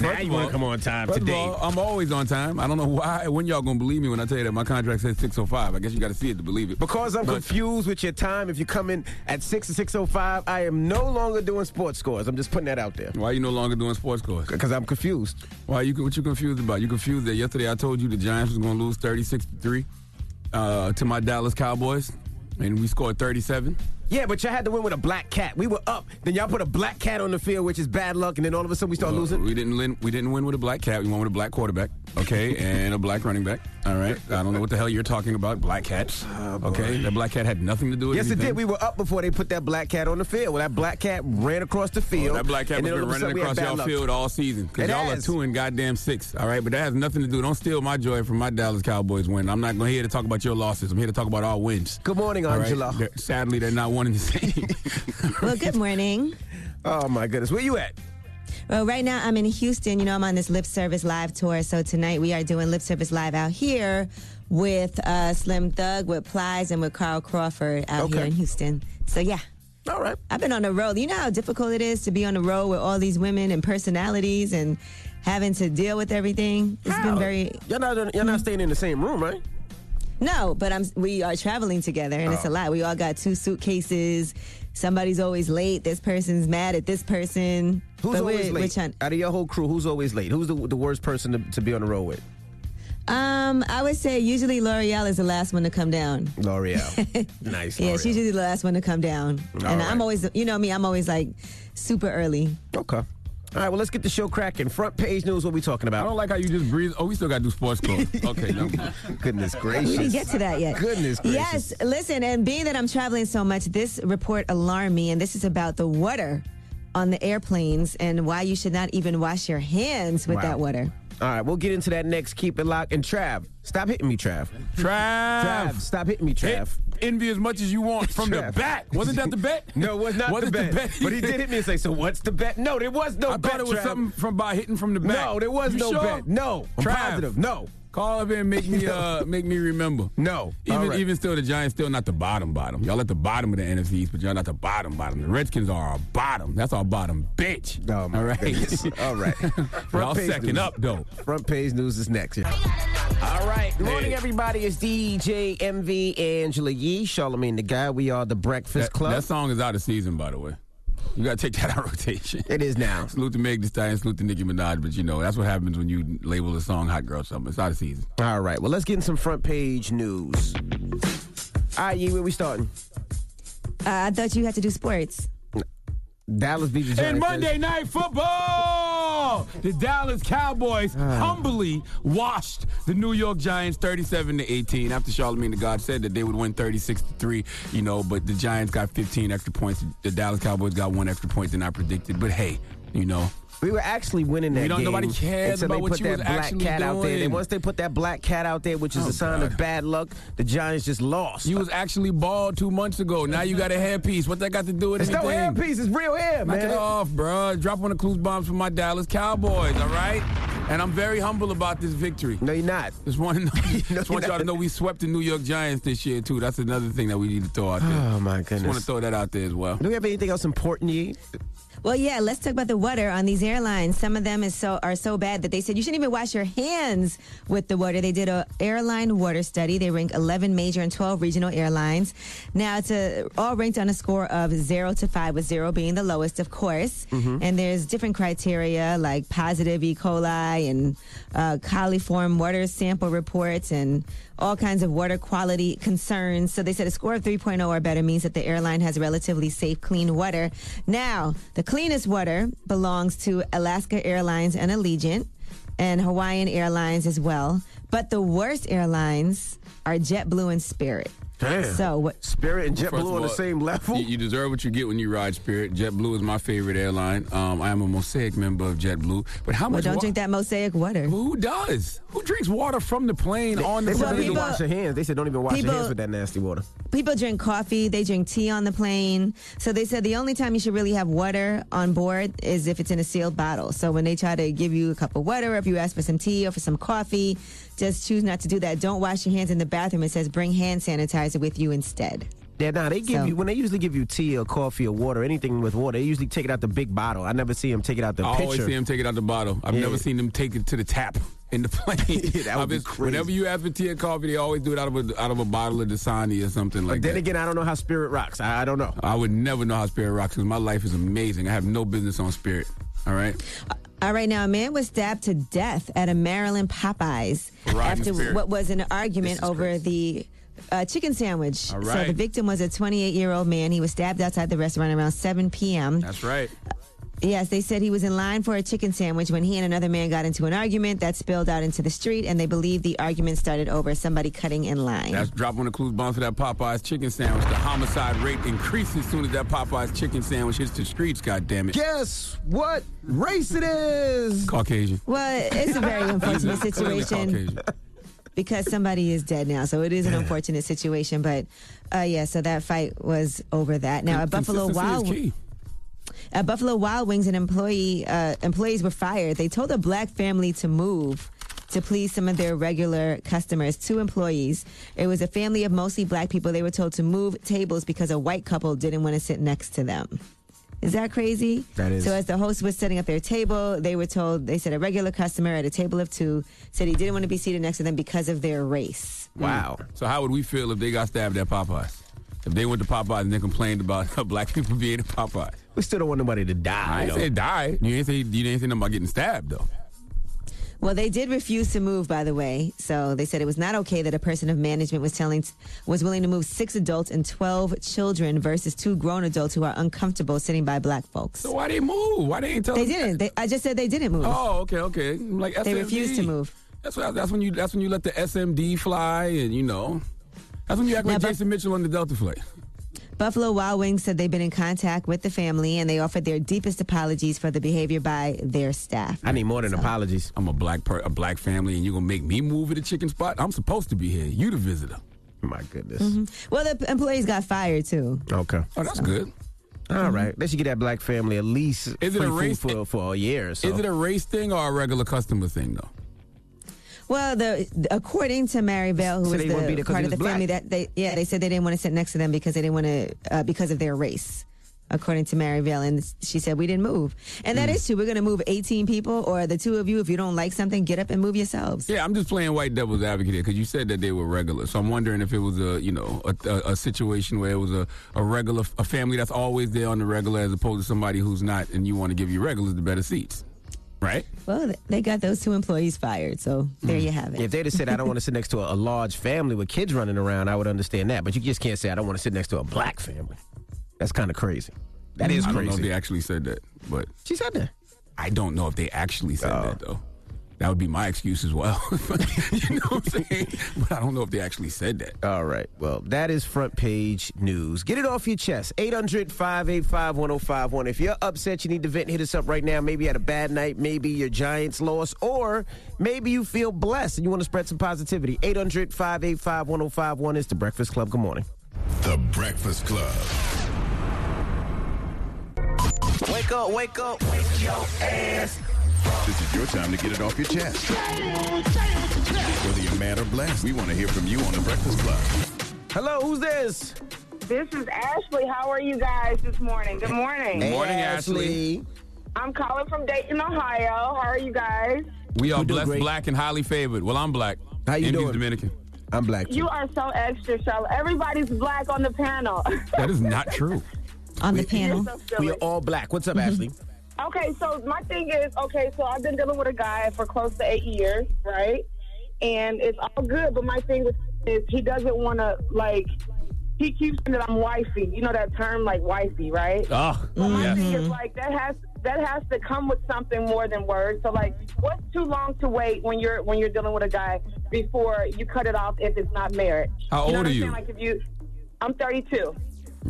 Now, now you want to come on time First of today. all, I'm always on time. I don't know why. When y'all gonna believe me when I tell you that my contract says 6:05? I guess you got to see it to believe it. Because I'm But- confused with your time. If you come in at 6 or 6.05, I am no longer doing sports scores. I'm just putting that out there. Why are you no longer doing sports scores? Because I'm confused. Why you? What you confused about? You confused that yesterday I told you the Giants was going to lose 36 to three uh, to my Dallas Cowboys, and we scored 37. Yeah, but y'all had to win with a black cat. We were up. Then y'all put a black cat on the field, which is bad luck. And then all of a sudden we start Well, losing. We didn't win. We didn't win with a black cat. We won with a black quarterback. Okay, and a black running back. All right. I don't know what the hell you're talking about. Black cats. Ah, okay, that black cat had nothing to do with Yes, it did. We were up before they put that black cat on the field. Well, that black cat ran across the Oh, field. that black cat and was been all of a running we had across bad y'all luck. field all season because y'all has. are two and goddamn six. All right, but that has nothing to do. Don't steal my joy from my Dallas Cowboys win. I'm not going here to talk about your losses. I'm here to talk about our wins. Good morning, All right? Angela. They're- Sadly, they're not one and the same. Well, good morning. Oh, my goodness. Where you at? Well, right now I'm in Houston. You know, I'm on this Lip Service Live tour. So tonight we are doing Lip Service Live out here with uh, Slim Thug, with Plies, and with Carl Crawford out Okay. here in Houston. So, yeah. All right. I've been on the road. You know how difficult it is to be on the road with all these women and personalities and having to deal with everything. It's How? been very You're not. You're not staying in the same room, right? No, but I'm. We are traveling together, and it's a Oh. lot. We all got two suitcases. Somebody's always late. This person's mad at this person. Who's But always late? trying- Out of your whole crew, who's always late? Who's the, the worst person to, to be on the road with? um, I would say usually L'Oreal is the last one to come down. L'Oreal. nice. Yeah, L'Oreal. she's usually the last one to come down. All and right. I'm always, you know me, I'm always like super early. Okay. All right, well, let's get the show cracking. Front page news, what we talking about? I don't like how you just breathe. Oh, we still got to do sports scores. Okay, no. Goodness gracious. We didn't get to that yet. Goodness gracious. Yes, listen, and being that I'm traveling so much, this report alarmed me, and this is about the water on the airplanes and why you should not even wash your hands with Wow. that water. All right, we'll get into that next. Keep it locked. And Trav, stop hitting me, Trav. Trav. Trav, stop hitting me, Hit Trav. Envy as much as you want from the back. Wasn't that the bet? No, it was not the, it bet. But he did hit me and say, so what's the bet? No, there was no bet. I bet, thought it was Trav. something from by hitting from the back. No, there was You no sure? bet. No, I'm Trav. positive. No. Call up here and make me uh make me remember. No. Even All right. even still, the Giants still not the bottom bottom. Y'all at the bottom of the NFC East, but y'all not the bottom bottom. The Redskins are our bottom. That's our bottom bitch. Oh, my All right. goodness. All right. Y'all page second news. up though. Front page news is next. Yeah. All right. Good morning, Hey. everybody. It's DJ Envy Angela Yee, Charlamagne the God. We are the Breakfast That, Club. that song is out of season, by the way. You gotta take that out of rotation. it is now. Salute to Meg Thee Stallion, salute to Nicki Minaj, but you know that's what happens when you label a song "Hot Girl" something. It's out of season. All right. Well, let's get in some front page news. All right, Yee, where we starting? Uh, I thought you had to do sports. Dallas beat the Giants. And Monday Night Football, the Dallas Cowboys ah. humbly washed the New York Giants 37 to 18 after Charlamagne the God said that they would win 36 to 3, you know, but the Giants got 15 extra points. The Dallas Cowboys got one extra point than I predicted. But hey, you know, We were actually winning that We don't- game. nobody cares until about they what put you that black cat out there. Then doing. once they put that black cat out there, which is Oh, a sign God. of bad luck, the Giants just lost. you was actually bald two months ago. Now you got a hairpiece. What that got to do with it's no anything? hairpiece. It's real hair, Knock man. it off, bro. Drop one of clues bombs for my Dallas Cowboys, all right? And I'm very humble about this victory. No, you're not. Just want to know, just want y'all to know we swept the New York Giants this year too. That's another thing that we need to throw out there. Oh my goodness. Just want to throw that out there as well. Do we have anything else important, Yee? Well, yeah, let's talk about the water on these airlines. Some of them is so are so bad that they said you shouldn't even wash your hands with the water. They did a airline water study. They ranked 11 major and 12 regional airlines. Now it's a, all ranked on a score of zero to five, with zero being the lowest, of course. And there's different criteria like positive E. coli, and uh, coliform water sample reports and all kinds of water quality concerns. So they said a score of 3.0 or better means that the airline has relatively safe, clean water. Now, the cleanest water belongs to Alaska Airlines and Allegiant and Hawaiian Airlines as well. But the worst airlines are JetBlue and Spirit. Damn. So what? Spirit and First JetBlue of on the same level. You, you deserve what you get when you ride Spirit. JetBlue is my favorite airline. Um, I am a Mosaic member of JetBlue. But how Well, much? don't wa- drink that mosaic water. Who does? Who drinks water from the plane on the They said don't plane? even people- wash your hands. They said don't even wash your hands with that nasty water. People drink coffee, they drink tea on the plane. So they said the only time you should really have water on board is if it's in a sealed bottle. So when they try to give you a cup of water, or if you ask for some tea or for some coffee, just choose not to do that. Don't wash your hands in the bathroom. It says bring hand sanitizer with you instead. Yeah, nah, they give So- you when they usually give you tea or coffee or water, anything with water. They usually take it out the big bottle. I never see them take it out the I always see them take it out the bottle. I've Yeah. never seen them take it to the tap in the plane. Yeah, that would be been- crazy. Whenever you have for tea and coffee, they always do it out of a out of a bottle of Dasani or something like that. but then that. again, I don't know how Spirit rocks. I, I don't know. I would never know how Spirit rocks because my life is amazing. I have no business on Spirit. All right. Uh, All right, now a man was stabbed to death at a Maryland Popeyes riding after Spirit. what was an argument over the uh, chicken sandwich. All So the victim was a 28 year old man. He was stabbed outside the restaurant around 7 p.m. That's right. Yes, they said he was in line for a chicken sandwich when he and another man got into an argument that spilled out into the street, and they believe the argument started over somebody cutting in line. That's drop one the clues bomb for that Popeyes chicken sandwich. The homicide rate increases as soon as that Popeyes chicken sandwich hits the streets. God damn it. Guess what race it is? Caucasian. well, it's a very unfortunate situation. Caucasian. because somebody is dead now. So it is an unfortunate situation. But uh, yeah, so that fight was over that. Now at Buffalo Consistency is Wild key. At Buffalo Wild Wings, an employee uh, employees were fired. They told a black family to move to please some of their regular customers. Two employees. It was a family of mostly black people. They were told to move tables because a white couple didn't want to sit next to them. Is that crazy? That is. So as the host was setting up their table, they were told they said a regular customer at a table of two said he didn't want to be seated next to them because of their race. Wow. So how would we feel if they got stabbed at Popeyes? If they went to Popeyes and they complained about black people being at Popeyes? We still don't want nobody to die. I ain't though. say die. You ain't say you didn't say nothing about getting stabbed though. Well, they did refuse to move, by the way. So they said it was not okay that a person of management was telling was willing to move six adults and twelve children versus two grown adults who are uncomfortable sitting by black folks. So why they move? Why they ain't tell They them didn't. They, I just said they didn't move. Oh, okay, okay. Like They refused to move. That's what, that's when you that's when you let the SMD fly and you know that's when you act Now, like but- Jason Mitchell on the Delta flight. Buffalo Wild Wings said they've been in contact with the family and they offered their deepest apologies for the behavior by their staff. I need more than apologies. I'm a black per, a black family and you're gonna make me move at a chicken spot? I'm supposed to be here. You the visitor. My goodness. Mm-hmm. Well, the employees got fired too. Okay. Oh, that's good. All right. They should get that black family at least Is it free a food race- for, for a year or so. Is it a race thing or a regular customer thing though? Well, the according to Mary Bell, who So was the part of the was family, that they yeah they said they didn't want to sit next to them because they didn't want to uh, because of their race. According to Mary Bell, and she said we didn't move, and Mm. that is true. We're going to move 18 people, or the two of you. If you don't like something, get up and move yourselves. Yeah, I'm just playing white devil's advocate here because you said that they were regular. So I'm wondering if it was a you know a, a, a situation where it was a, a regular a family that's always there on the regular as opposed to somebody who's not, and you want to give your regulars the better seats, right? Well, they got those two employees fired, so there Mm. you have it. If they'd have said, I don't want to sit next to a, a large family with kids running around, I would understand that. But you just can't say, I don't want to sit next to a black family. That's kind of crazy. That is I don't know if crazy. they actually said that, but She said that. I don't know if they actually said Oh. that though. That would be my excuse as well. you know what I'm saying? But I don't know if they actually said that. All right. Well, that is front page news. Get it off your chest. 800 585 1051. If you're upset, you need to vent, hit us up right now. Maybe you had a bad night. Maybe your Giants lost. Or maybe you feel blessed and you want to spread some positivity. 800 585 1051 is the Breakfast Club. Good morning. The Breakfast Club. Wake up, wake up, wake your ass. This is your time to get it off your chest. Whether you're mad or blessed, we want to hear from you on The Breakfast Club. Hello, who's this? This is Ashley. How are you guys this morning? Good morning. Good morning, Ashley. I'm calling from Dayton, Ohio. How are you guys? We are We do blessed, great. black, and highly favored. Well, I'm black. How you Indy's doing? Dominican. I'm black. Too. You are so extra, Charlotte. Everybody's black on the panel. That is not true. On the panel. So We are all black. What's up, Ashley? Okay, so my thing is, okay, so I've been dealing with a guy for close to eight years, right? And it's all good, but my thing with is he doesn't want to like. He keeps saying that I'm wifey. You know that term, like wifey, right? Ah, oh, But my yes. thing is mm-hmm. like that has that has to come with something more than words. So like, what's too long to wait when you're when you're dealing with a guy before you cut it off if it's not marriage? How you know old what are I'm you? saying? Like if you, I'm 32.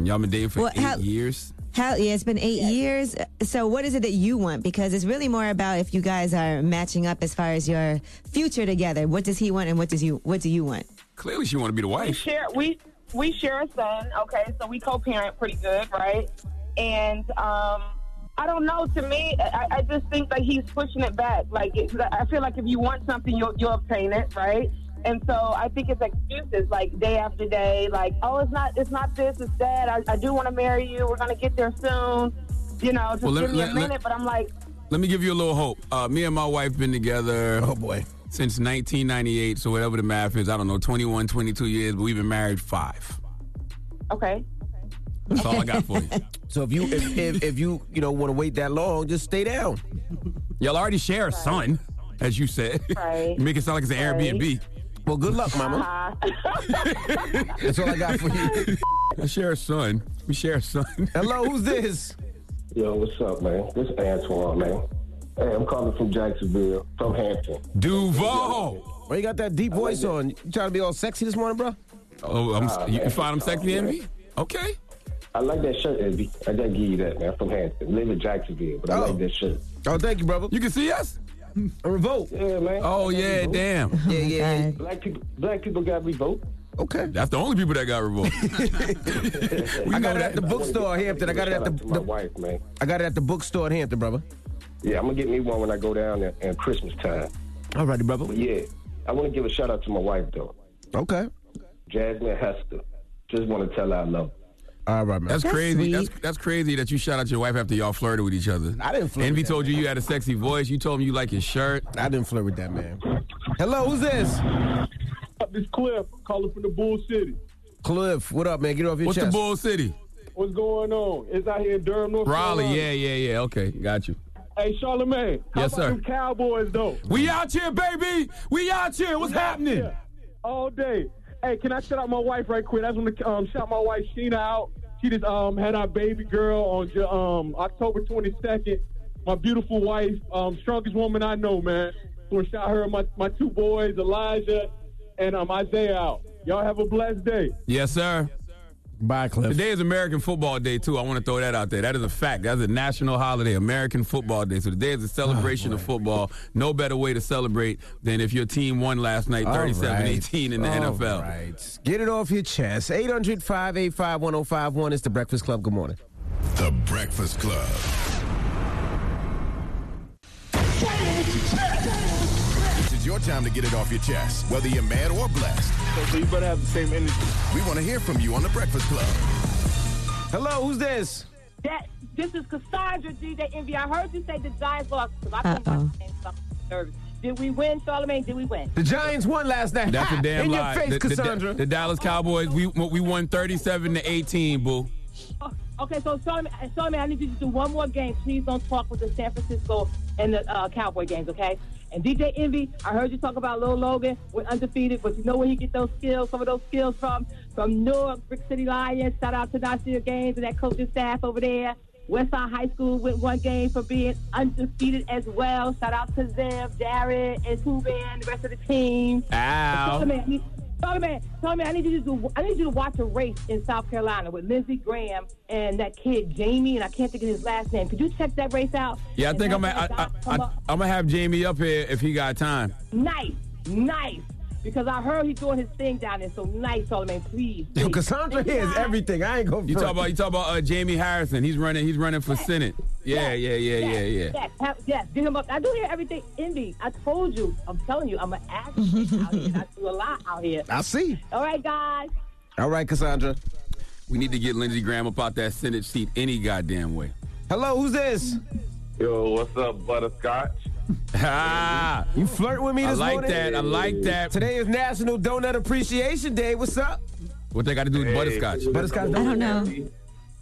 Y'all been dating for Well, eight how- years. How, yeah, it's been eight years. So, what is it that you want? Because it's really more about if you guys are matching up as far as your future together. What does he want, and what does you what do you want? Clearly, she want to be the we wife. share we we share a son okay so we co-parent pretty good right and um i don't know to me i, I just think that he's pushing it back like it, i feel like if you want something you'll, you'll obtain it right and so i think it's excuses like day after day like oh it's not it's not this it's that i, I do want to marry you we're gonna get there soon you know just Well, let- give me let- a let- minute but i'm like Let me give you a little hope. Uh, me and my wife been together. Oh, boy. Since 1998, so whatever the math is, I don't know, 21, 22 years, but we've been married five. okay That's all I got for you. So if you if, if, if you you know want to wait that long, just stay down. Y'all already share a son, as you said. Right. you make it sound like it's an Right. Airbnb. Well, good luck, mama. uh, That's all I got for you. I share a son. We share a son. Hello, who's this? Yo, what's up, man? This is Antoine, man. Hey, I'm calling from Jacksonville, from Hampton. Duval. Why you got that deep voice on? You trying to be all sexy this morning, bro? Oh, I'm, Ah, you, you man. find him sexy, Oh, Envy? Okay. I like that shirt, Envy. I gotta give you that, man. I'm From Hampton. Live in Jacksonville, but I Oh. like that shirt. Oh, thank you, brother. You can see us? A revolt. Yeah, man. Oh, yeah, damn. Oh, yeah, yeah. God. Black people, black people got revolt. Okay. That's the only people that got revoked. we I know got it at the bookstore in Hampton. I got it at the, Shout out to my the wife, man. I got it at the bookstore in Hampton, brother. Yeah, I'm gonna get me one when I go down there at Christmas time. All righty, brother. But yeah, I want to give a shout out to my wife though, Okay. Jasmine Hester. Just want to tell her I love her. All right, man. That's, That's crazy. sweet. That's that's crazy that you shout out your wife after y'all flirted with each other. I didn't flirt Envy with that, told you you had a sexy voice. You told him you like his shirt. I didn't flirt with that man. Hello, who's this? This Cliff calling from the Bull City. Cliff. What up, man? Get off your What's the. Bull City? What's going on? It's out here in Durham, North Raleigh. Carolina. Yeah, yeah, yeah. Okay, got you. Hey, Charlamagne. How Yes, about sir. them Cowboys, though? We out here, baby. We out here. What's happening? Yeah, all day. Hey, can I shout out my wife right quick? I just want to um, shout my wife Sheena out. She just um, had our baby girl on um, October 22nd. My beautiful wife, um, strongest woman I know, man. So shout her and my, my two boys, Elijah and um, Isaiah out. Y'all have a blessed day. Yes, sir. Bye, Cliff. Today is American Football Day too. I want to throw that out there. That is a fact. That's a national holiday, American Football Day. So today is a oh, celebration of football. No better way to celebrate than if your team won last night, All 37-18 in the All NFL. right. Get it off your chest. 800 585 1051 is the Breakfast Club. Good morning. The Breakfast Club. This is your time to get it off your chest, whether you're mad or blessed. So you better have the same energy. We want to hear from you on the Breakfast Club. Hello, who's this? That this is Cassandra DJ Envy. I heard you say the Giants lost I couldn't Uh-oh. watch the game, so I'm nervous. Did we win, Charlamagne? Did we win? The Giants won last night. That's Ha! a damn In lie. your face, the, the- Cassandra. the Dallas Cowboys, we we won 37 to 18, boo. Oh, okay, so Charlamagne, Charlamagne, I need you to do one more game. Please don't talk with the San Francisco and the uh, Cowboy games, okay? And DJ Envy, I heard you talk about Lil Logan. We're undefeated, but you know where he get those skills, some of those skills from? From Newark, Brick City Lions. Shout out to Nasir Games and that coaching staff over there. Westside High School went one game for being undefeated as well. Shout out to them, Jared and Tuban, the rest of the team. Ow. Solomon, Solomon, Solomon, I need you to do, I need you to watch a race in South Carolina with Lindsey Graham and that kid Jamie, and I can't think of his last name. Could you check that race out? Yeah, I think I'm gonna, I, I, I, I'm gonna have Jamie up here if he got time. nice, nice. Because I heard he's doing his thing down there. So nice, Solomon, please. Yo, please. Cassandra Thank you, hears everything. I ain't going You talk about you talk about uh, Jamie Harrison. He's running. He's running for Senate. Yeah, yeah, yeah, yeah, Yes, yeah. Yes, have, yes, get him up. I do hear everything. Envy, I told you. I'm telling you, I'm an activist out here. I do a lot out here. I see. All right, guys. All right, Cassandra. We need to get Lindsey Graham up out that Senate seat any goddamn way. Hello, who's this? Yo, what's up, Butterscotch? Ah, You flirt with me I this like morning? that. I like that. Today is National Donut Appreciation Day. What's up? What they got to do with butterscotch? Butterscotch I don't know.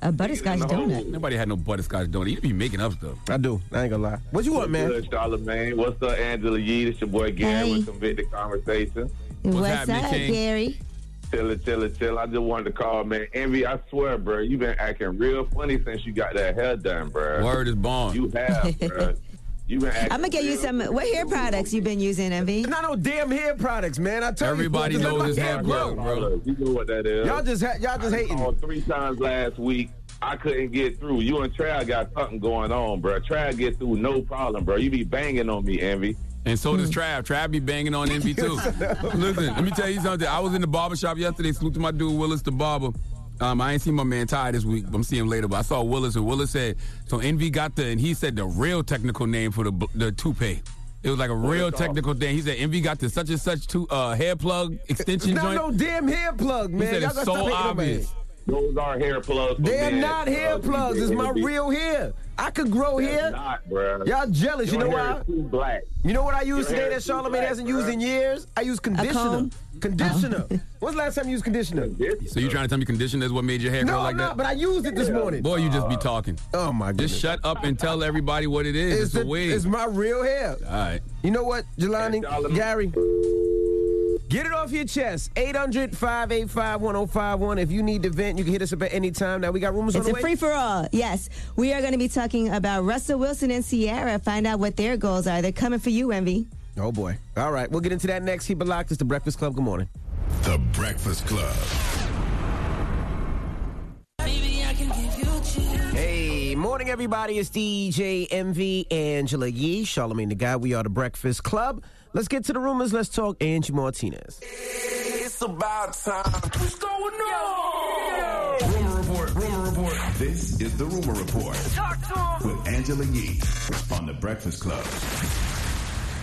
A butterscotch donut. Nobody had no butterscotch donut. You be making up stuff. I do. I ain't gonna lie. What you want, man? Good, Charlamagne. What's up, Angela Yee? It's your boy Gary Hey. with Convicted Conversation. What's, happening, up, King? Gary? Chill it, chill it, chill. I just wanted to call, man. Envy, I swear, bro, you been acting real funny since you got that hair done, bro. Word is born. You have, bro. You been I'm gonna get you some. What hair products you been using, Envy? Not no damn hair products, man. I tell Everybody you, knows my his hair grow. bro. You know what that is. Y'all just ha- y'all just I hating. called three times last week. I couldn't get through. You and Trav got something going on, bro. Trav get through no problem, bro. You be banging on me, Envy. And so does Trav. Trav be banging on Envy too. Listen, let me tell you something. I was in the barber shop yesterday. Salute to my dude Willis the barber. Um, I ain't seen my man Ty this week. I'm seeing him later, but I saw Willis, and Willis said, so Envy got the, and he said the real technical name for the the toupee. It was like a real technical thing. He said Envy got the such and such to uh, hair plug extension not joint. no damn hair plug, he man. said Y'all it's so obvious. Hair. Those are hair plugs. They're men, not uh, hair plugs. It's my Envy. real hair. I could grow They're hair. Not, bro. Y'all jealous. You know hair why? is Too black. You know what I use today that that is Charlamagne black, hasn't used in years? I use conditioner. comb? Conditioner. When's the last time you used conditioner? So you trying to tell me conditioner is what made your hair No, grow like I'm not, that? but I used it this morning. Boy, you just be talking. Oh my goodness. Just shut up and tell everybody what it is. It's, It's, a the- wig. it's my real hair. All right. You know what, Jelani, Hey, Charlamagne. Gary? Get it off your chest. 800 585 1051. If you need to vent, you can hit us up at any time. Now, we got rumors on It's a free for all. Yes, we are going to be talking about Russell Wilson and Sierra. Find out what their goals are. They're coming for you, Envy. oh, boy. All right, we'll get into that next. Keep it locked. It's the Breakfast Club. Good morning. The Breakfast Club. Hey, morning, everybody. It's DJ Envy, Angela Yee, Charlamagne the God. We are the Breakfast Club. Let's get to the rumors. Let's talk Angie Martinez. It's about time. What's going on? Rumor report. Rumor report. This is the Rumor Report with Angela Yee on the Breakfast Club.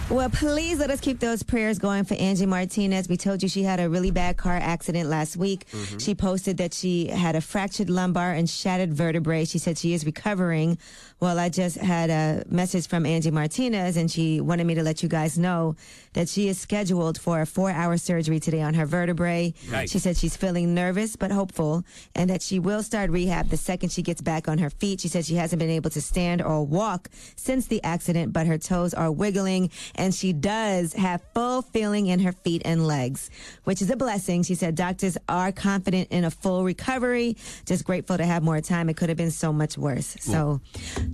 Well, please let us keep those prayers going for Angie Martinez. We told you she had a really bad car accident last week. Mm-hmm. She posted that she had a fractured lumbar and shattered vertebrae. She said she is recovering. Well, I just had a message from Angie Martinez, and she wanted me to let you guys know that she is scheduled for a four hour surgery today on her vertebrae. She said she's feeling nervous but hopeful, and that she will start rehab the second she gets back on her feet. She said she hasn't been able to stand or walk since the accident, but her toes are wiggling, and she does have full feeling in her feet and legs, which is a blessing. She said doctors are confident in a full recovery. Just grateful to have more time. It could have been so much worse. So,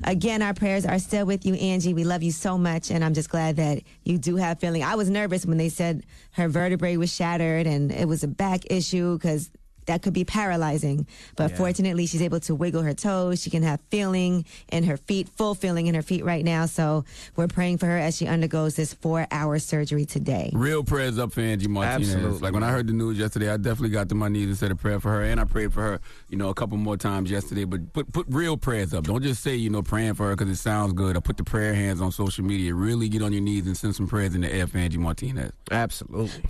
again, our prayers are still with you, Angie. We love you so much, and I'm just glad that you do have feeling. I was nervous when they said her vertebrae was shattered and it was a back issue because that could be paralyzing. But fortunately, she's able to wiggle her toes. She can have feeling in her feet, full feeling in her feet right now. So we're praying for her as she undergoes this four hour surgery today. Real prayers up for Angie Martinez. Absolutely. Like when I heard the news yesterday, I definitely got to my knees and said a prayer for her, and I prayed for her, you know, a couple more times yesterday. But put put real prayers up. Don't just say you know praying for her because it sounds good. Or put the prayer hands on social media. Really get on your knees and send some prayers in the air for Angie Martinez. Absolutely.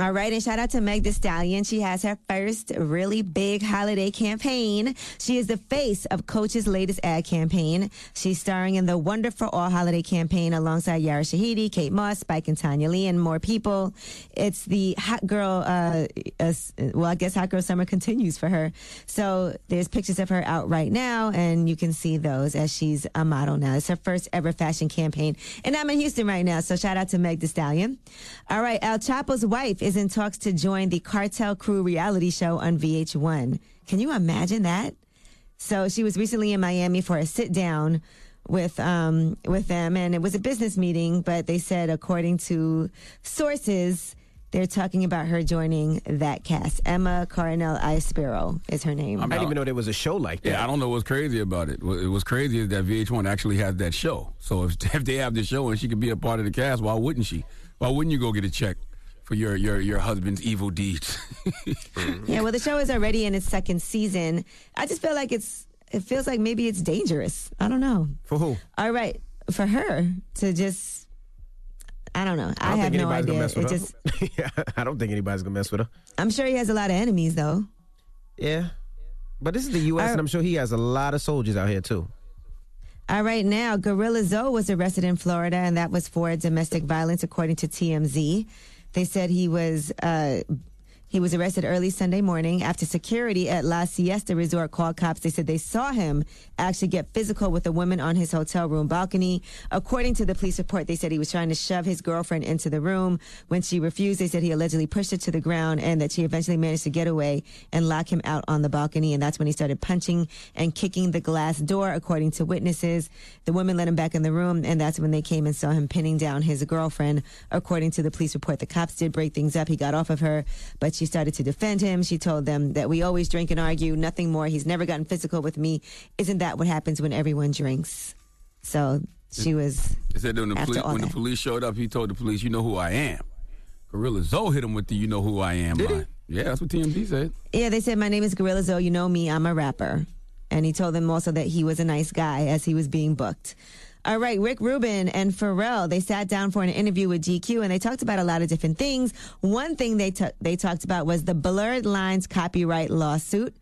All right, and shout out to Meg Thee Stallion. She has her first really big holiday campaign. She is the face of Coach's latest ad campaign. She's starring in the Wonderful All Holiday campaign alongside Yara Shahidi, Kate Moss, Spike and Tanya Lee, and more people. It's the Hot Girl, uh, uh, well, I guess Hot Girl Summer continues for her. So there's pictures of her out right now, and you can see those as she's a model now. It's her first ever fashion campaign. And I'm in Houston right now, so shout out to Meg Thee Stallion. All right, El Chapo's wife is in talks to join the Cartel Crew reality show on VH1. Can you imagine that? So she was recently in Miami for a sit down with um with them and it was a business meeting, but they said according to sources they're talking about her joining that cast. Emma Coronel Aispuro is her name. I didn't even know there was a show like that. Yeah, I don't know what's crazy about it. What it was crazy is that VH1 actually has that show. So if, if they have the show and she could be a part of the cast, why wouldn't she? Why wouldn't you go get a check for your your your husband's evil deeds? Yeah, well, the show is already in its second season. I just feel like it's, it feels like maybe it's dangerous. I don't know. For who? All right, for her to just, I don't know. I, don't have think no idea. gonna It with just, yeah, I don't think anybody's gonna mess with her. I'm sure he has a lot of enemies though. Yeah, but this is the U.S. Are- and I'm sure he has a lot of soldiers out here too. All right, now Gorilla Zoe was arrested in Florida, and that was for domestic violence, according to TMZ. They said he was uh, He was arrested early Sunday morning after security at La Siesta Resort called cops. They said they saw him actually get physical with a woman on his hotel room balcony. According to the police report, they said he was trying to shove his girlfriend into the room. When she refused, they said he allegedly pushed her to the ground and that she eventually managed to get away and lock him out on the balcony. And that's when he started punching and kicking the glass door, according to witnesses. The woman let him back in the room, and that's when they came and saw him pinning down his girlfriend. According to the police report, the cops did break things up. He got off of her, but she started to defend him. She told them that we always drink and argue, nothing more. He's never gotten physical with me. Isn't that what happens when everyone drinks? So she was. They said when the, After police, all when the police showed up, he told the police, "You know who I am." Gorilla Zoe hit him with the "You know who I am." Did he? Yeah, that's what TMZ said. Yeah, they said, My name is Gorilla Zoe. You know me. I'm a rapper. And he told them also that he was a nice guy as he was being booked. All right, Rick Rubin and Pharrell, they sat down for an interview with GQ and they talked about a lot of different things. One thing they, t- they talked about was the Blurred Lines copyright lawsuit.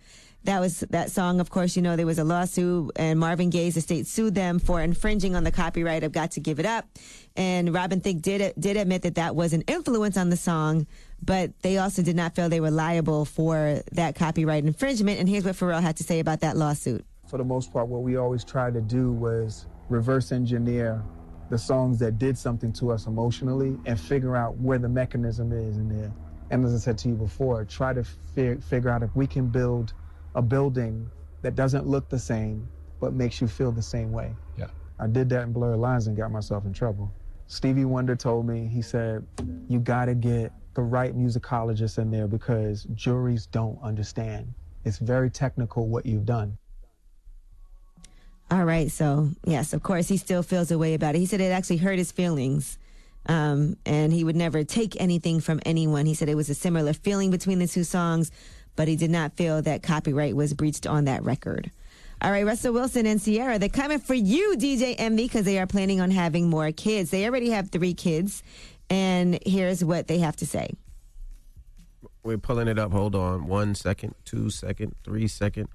That was that song, of course, you know, there was a lawsuit and Marvin Gaye's estate sued them for infringing on the copyright of Got to Give It Up. And Robin Thicke did did admit that that was an influence on the song, but they also did not feel they were liable for that copyright infringement. And here's what Pharrell had to say about that lawsuit. For the most part, what we always tried to do was reverse engineer the songs that did something to us emotionally and figure out where the mechanism is in there. And as I said to you before, try to fi- figure out if we can build a building that doesn't look the same but makes you feel the same way. Yeah. I did that in Blurred Lines and got myself in trouble. Stevie Wonder told me, he said, you gotta get the right musicologist in there because juries don't understand. It's very technical what you've done. All right. So, yes, of course, he still feels a way about it. He said it actually hurt his feelings. Um, and he would never take anything from anyone. He said it was a similar feeling between the two songs, but he did not feel that copyright was breached on that record. All right, Russell Wilson and Sierra, they're coming for you, DJ Envy, because they are planning on having more kids. They already have three kids, and here's what they have to say. We're pulling it up. Hold on. One second, two second, three second,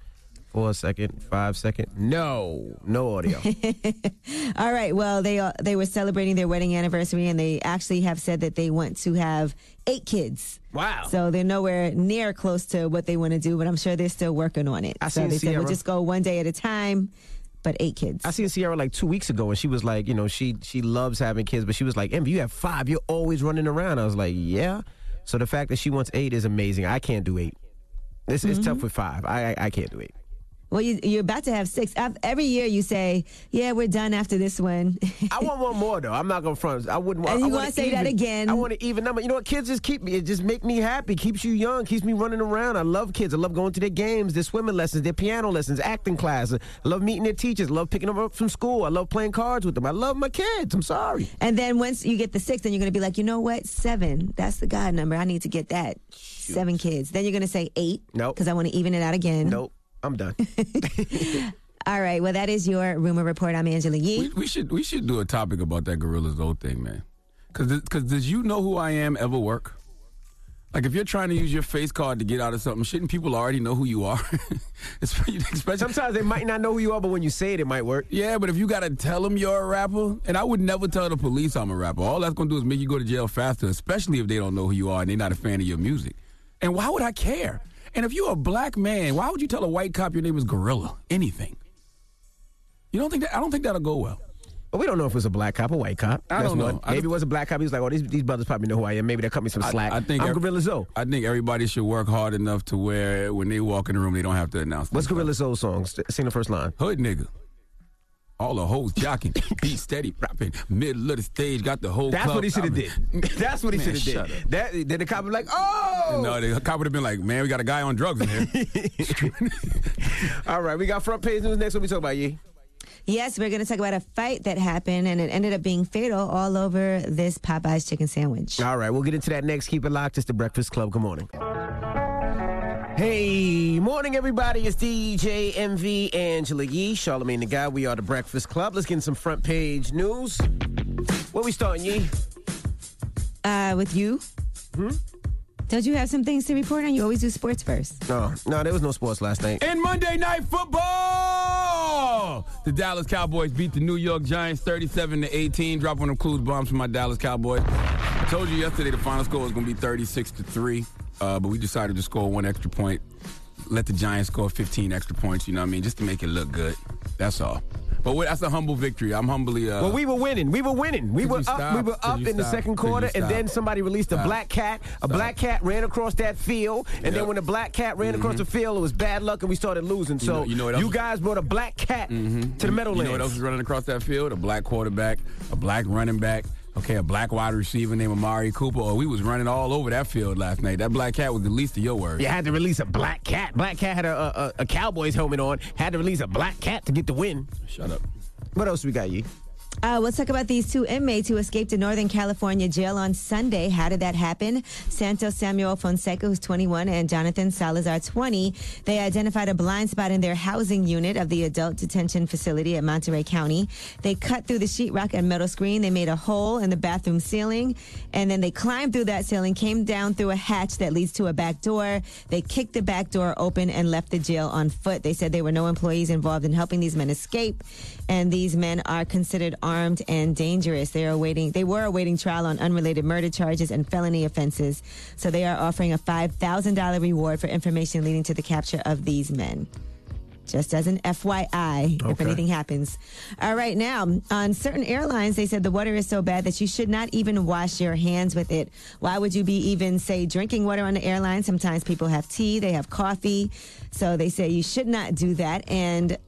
four second, five second. No, no audio. All right. Well, they uh, they were celebrating their wedding anniversary, and they actually have said that they want to have eight kids. Wow. So they're nowhere near close to what they want to do, but I'm sure they're still working on it. I so they said we'll just go one day at a time, but eight kids. I seen Sierra like two weeks ago, and she was like, you know, she she loves having kids, but she was like, Emma, you have five. You're always running around. I was like, yeah. So the fact that she wants eight is amazing. I can't do eight. This is Mm-hmm. tough with five. I, I I can't do eight. Well, you, you're about to have six. Ev- Every year you say, "Yeah, we're done after this one." I want one more though. I'm not gonna front. I wouldn't. want And you want wanna say that again. I want to even number. You know what? Kids just keep me. It just make me happy. Keeps you young. Keeps me running around. I love kids. I love going to their games, their swimming lessons, their piano lessons, acting class. I love meeting their teachers. I love picking them up from school. I love playing cards with them. I love my kids. I'm sorry. and then once you get the six, then you're going to be like, you know what? Seven. That's the God number. I need to get that. Seven kids. Then you're going to say eight. Nope. Because I want to even it out again. Nope. I'm done. All right. Well, that is your rumor report. I'm Angela Yee. We, we should we should do a topic about that Gorilla Zoe thing, man. Because because does you know who I am ever work? Like if you're trying to use your face card to get out of something, shouldn't people already know who you are? Especially, Sometimes they might not know who you are, but when you say it, it might work. Yeah, but if you gotta tell them you're a rapper, and I would never tell the police I'm a rapper. All that's gonna do is make you go to jail faster, especially if they don't know who you are and they're not a fan of your music. And why would I care? And if you're a black man, why would you tell a white cop your name is Gorilla? Anything? You don't think that? I don't think that'll go well. But we don't know if it was a black cop or white cop. I That's don't know. one. Maybe it was a black cop. He was like, "Oh, these, these brothers probably know who I am. Maybe they'll cut me some I- slack." I, think I'm Gorilla Zoe. I think everybody should work hard enough to where when they walk in the room, they don't have to announce. What's. Gorilla Zoe song? Sing the first line. Hood nigga. All the hoes jocking, beat steady, rapping, middle of the stage, got the whole. That's club what he should have did. That's what he should have did. up. That then the cop was like, "Oh." No, the cop would have been like, "Man, we got a guy on drugs in here." All right, we got front page news next. What we talk about, Yee? Yes, we're going to talk about a fight that happened and it ended up being fatal all over this Popeye's chicken sandwich. All right, we'll get into that next. Keep it locked. It's the Breakfast Club. Good morning. Hey, morning, everybody. It's DJ Envy Angela Yee, Charlamagne the God. We are the Breakfast Club. Let's get in some front page news. Where we starting, Yee? Uh, with you? Hmm? Don't you have some things to report on? You always do sports first. No, no, there was no sports last night. In Monday Night Football, the Dallas Cowboys beat the New York Giants 37 to 18. Drop one of them clues bombs for my Dallas Cowboys. I told you yesterday the final score was going to be 36 to three. Uh, but we decided to score one extra point. Let the Giants score 15 extra points. You know what I mean? Just to make it look good. That's all. But wait, that's a humble victory. I'm humbly. Uh, Well, we were winning. We were winning. We were up. stop? We were up you in the second quarter, and then somebody released a black cat. A Stop. black cat ran across that field, and then when the black cat ran across Mhm. the field, it was bad luck, and we started losing. You So know- you know what else- guys brought a black cat to the Meadowlands. You know what else was running across that field? A black quarterback, a black running back, okay, a black wide receiver named Amari Cooper. Oh, we was running all over that field last night. That black cat was the least of your worries. You had to release a black cat. Black cat had a, a, a Cowboys helmet on. Had to release a black cat to get the win. Shut up. What else we got, Yee? Uh, let's talk about these two inmates who escaped a Northern California jail on Sunday. How did that happen? Santos Samuel Fonseca, who's 21, and Jonathan Salazar, 20. They identified a blind spot in their housing unit of the adult detention facility at Monterey County. They cut through the sheetrock and metal screen. They made a hole in the bathroom ceiling, and then they climbed through that ceiling, came down through a hatch that leads to a back door. They kicked the back door open and left the jail on foot. They said there were no employees involved in helping these men escape, and these men are considered armed and dangerous. They are awaiting they were awaiting trial on unrelated murder charges and felony offenses. So they are offering a five thousand dollar reward for information leading to the capture of these men. Just as an FYI, if anything happens. All right, now, on certain airlines, they said the water is so bad that you should not even wash your hands with it. Why would you be even, say, drinking water on the airline? Sometimes people have tea, they have coffee. So they say you should not do that. And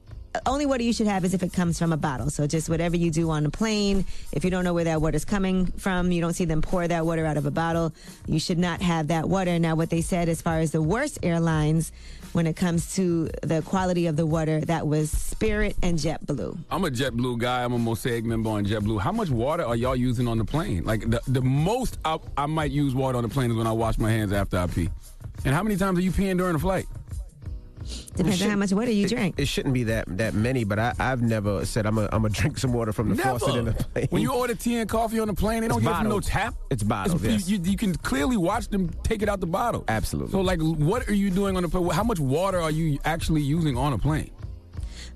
only water you should have is if it comes from a bottle. So just whatever you do on a plane, if you don't know where that water is coming from, you don't see them pour that water out of a bottle, you should not have that water. Now, what they said as far as the worst airlines when it comes to the quality of the water, that was Spirit and JetBlue. I'm a JetBlue guy. I'm a Mosaic member on JetBlue. How much water are y'all using on the plane? Like the, the most I, I might use water on the plane is when I wash my hands after I pee. And how many times are you peeing during a flight? Depends on how much water you it, drink. It shouldn't be that that many, but I, I've never said I'm gonna drink some water from the faucet in the plane. When you order tea and coffee on the plane, they don't It's give you no tap. It's bottled, It's- yes. you, you can clearly watch them take it out the bottle. Absolutely. So, like, what are you doing on the plane? How much water are you actually using on a plane?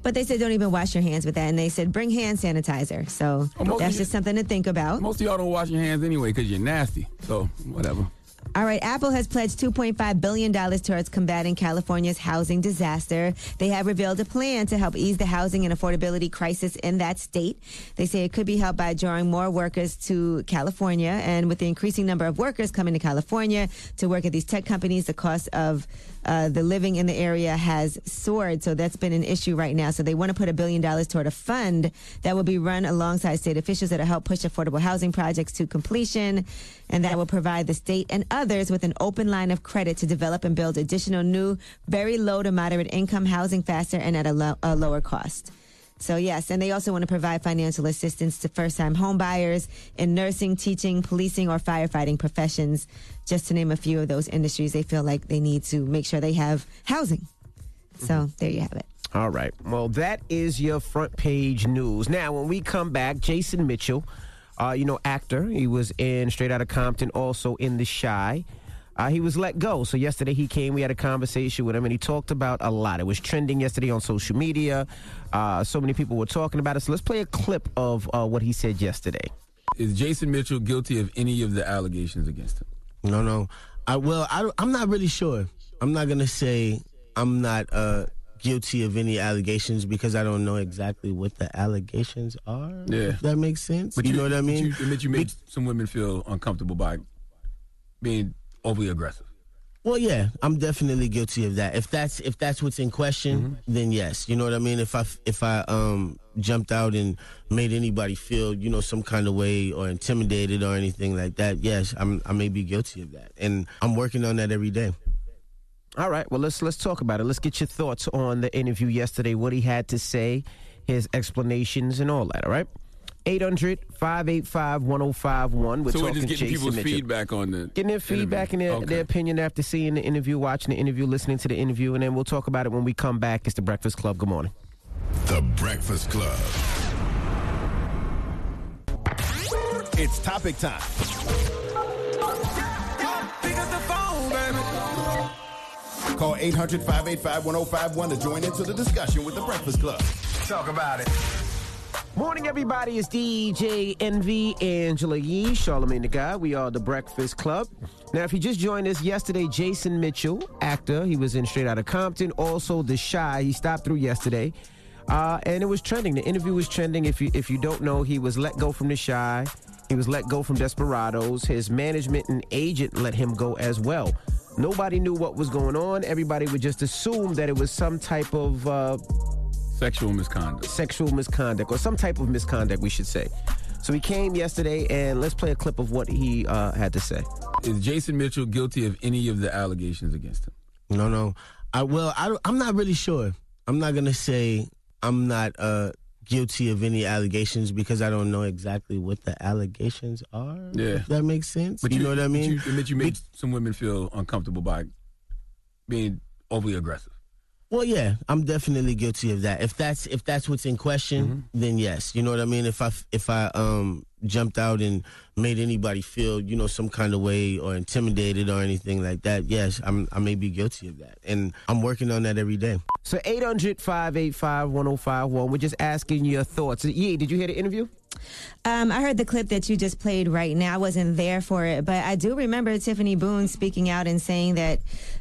But they said don't even wash your hands with that. And they said bring hand sanitizer. So Oh, most that's of just something to think about. Most of y'all don't wash your hands anyway because you're nasty. So, whatever. All right, Apple has pledged $2.5 billion towards combating California's housing disaster. They have revealed a plan to help ease the housing and affordability crisis in that state. They say it could be helped by drawing more workers to California. And with the increasing number of workers coming to California to work at these tech companies, the cost of uh, the living in the area has soared. So that's been an issue right now. So they want to put a billion dollars toward a fund that will be run alongside state officials that'll help push affordable housing projects to completion. And that will provide the state and others with an open line of credit to develop and build additional new, very low to moderate income housing faster and at a, lo- a lower cost. So yes, and they also want to provide financial assistance to first-time homebuyers in nursing, teaching, policing, or firefighting professions, just to name a few of those industries they feel like they need to make sure they have housing. So mm-hmm. there you have it. All right. Well, that is your front page news. Now, when we come back, Jason Mitchell, uh, you know, actor, he was in Straight Outta Compton, also in The Chi. Uh, he was let go. So yesterday he came, we had a conversation with him, and he talked about a lot. It was trending yesterday on social media. Uh, so many people were talking about it. So let's play a clip of uh, what he said yesterday. Is Jason Mitchell guilty of any of the allegations against him? No, no. I well, I, don't- I'm not really sure. I'm not gonna say I'm not uh, guilty of any allegations because I don't know exactly what the allegations are. Yeah. that makes sense. But you, know what I mean? But you, but you made some women feel uncomfortable by being overly aggressive. Well, yeah, I'm definitely guilty of that. If that's if that's what's in question, then yes. You know what I mean. If I if I um jumped out and made anybody feel you know some kind of way or intimidated or anything like that, yes, I'm I may be guilty of that, and I'm working on that every day. All right. Well, let's let's talk about it. Let's get your thoughts on the interview yesterday, what he had to say, his explanations, and all that. All right. 800 585 1051. We're so we're talking just getting Jason people's Mitchell. feedback on the Getting their feedback and their, Okay. their opinion after seeing the interview, watching the interview, listening to the interview, and then we'll talk about it when we come back. It's the Breakfast Club. Good morning. The Breakfast Club. It's topic time. Call 800 585 1051 to join into the discussion with the Breakfast Club. Talk about it. Morning, everybody. It's DJ Envy, Angela Yee, Charlamagne the God. We are the Breakfast Club. Now, if you just joined us yesterday, Jason Mitchell, actor, he was in Straight Outta Compton. Also, The Chi, he stopped through yesterday, uh, and it was trending. The interview was trending. If you if you don't know, he was let go from The Chi. He was let go from Desperados. His management and agent let him go as well. Nobody knew what was going on. Everybody would just assume that it was some type of uh, Sexual misconduct. sexual misconduct or some type of misconduct, we should say. So he came yesterday, and let's play a clip of what he uh, had to say. Is Jason Mitchell guilty of any of the allegations against him? No, no. I well, I, I'm not really sure. I'm not gonna say I'm not uh, guilty of any allegations because I don't know exactly what the allegations are. Yeah. if that makes sense. But you, know what I but mean? You admit you made some women feel uncomfortable by being overly aggressive. Well, yeah, I'm definitely guilty of that. If that's if that's what's in question, Mm-hmm. then yes. You know what I mean. If I if I um jumped out and made anybody feel you know some kind of way or intimidated or anything like that, yes, I'm I may be guilty of that, and I'm working on that every day. So 800 585 1051. We're just asking your thoughts. Yee, did you hear the interview? Um, I heard the clip that you just played right now. I wasn't there for it, but I do remember Tiffany Boone speaking out and saying that,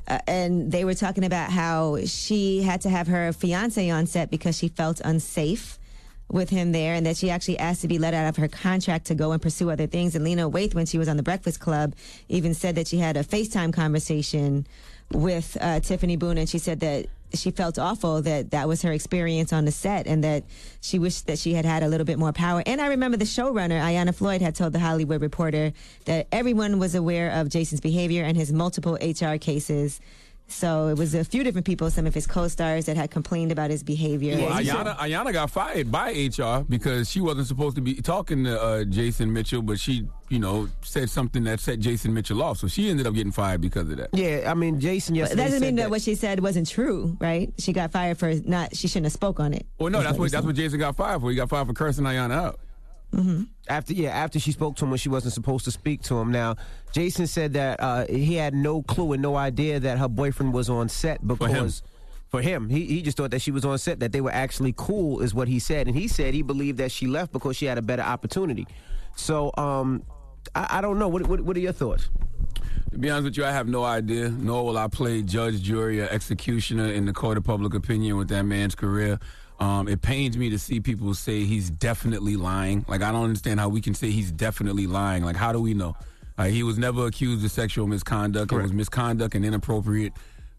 uh, and they were talking about how she had to have her fiance on set because she felt unsafe with him there, and that she actually asked to be let out of her contract to go and pursue other things. And Lena Waithe, when she was on the Breakfast Club, even said that she had a FaceTime conversation with uh, Tiffany Boone, and she said that she felt awful that that was her experience on the set, and that she wished that she had had a little bit more power. And I remember the showrunner, Ayanna Floyd, had told the Hollywood Reporter that everyone was aware of Jason's behavior and his multiple HR cases. So it was a few different people, some of his co-stars, that had complained about his behavior. Well, And Ayanna, Ayanna got fired by HR because she wasn't supposed to be talking to uh, Jason Mitchell, but she, you know, said something that set Jason Mitchell off. So she ended up getting fired because of that. Yeah, I mean, Jason But yesterday that doesn't mean that, that- what she said wasn't true, right? She got fired for not. She shouldn't have spoke on it. Well, no, Is that's you're what that's what Jason got fired for. He got fired for cursing Ayanna out. After yeah, after she spoke to him when she wasn't supposed to speak to him. Now, Jason said that uh, he had no clue and no idea that her boyfriend was on set because for him, he, he just thought that she was on set, that they were actually cool, is what he said. And he said he believed that she left because she had a better opportunity. So um, I, I don't know. What, what what are your thoughts? To be honest with you, I have no idea. Nor will I play judge, jury, or executioner in the court of public opinion with that man's career. Um, it pains me to see people say he's definitely lying. Like I don't understand how we can say he's definitely lying. Like how do we know? Uh, he was never accused of sexual misconduct. It was misconduct and inappropriate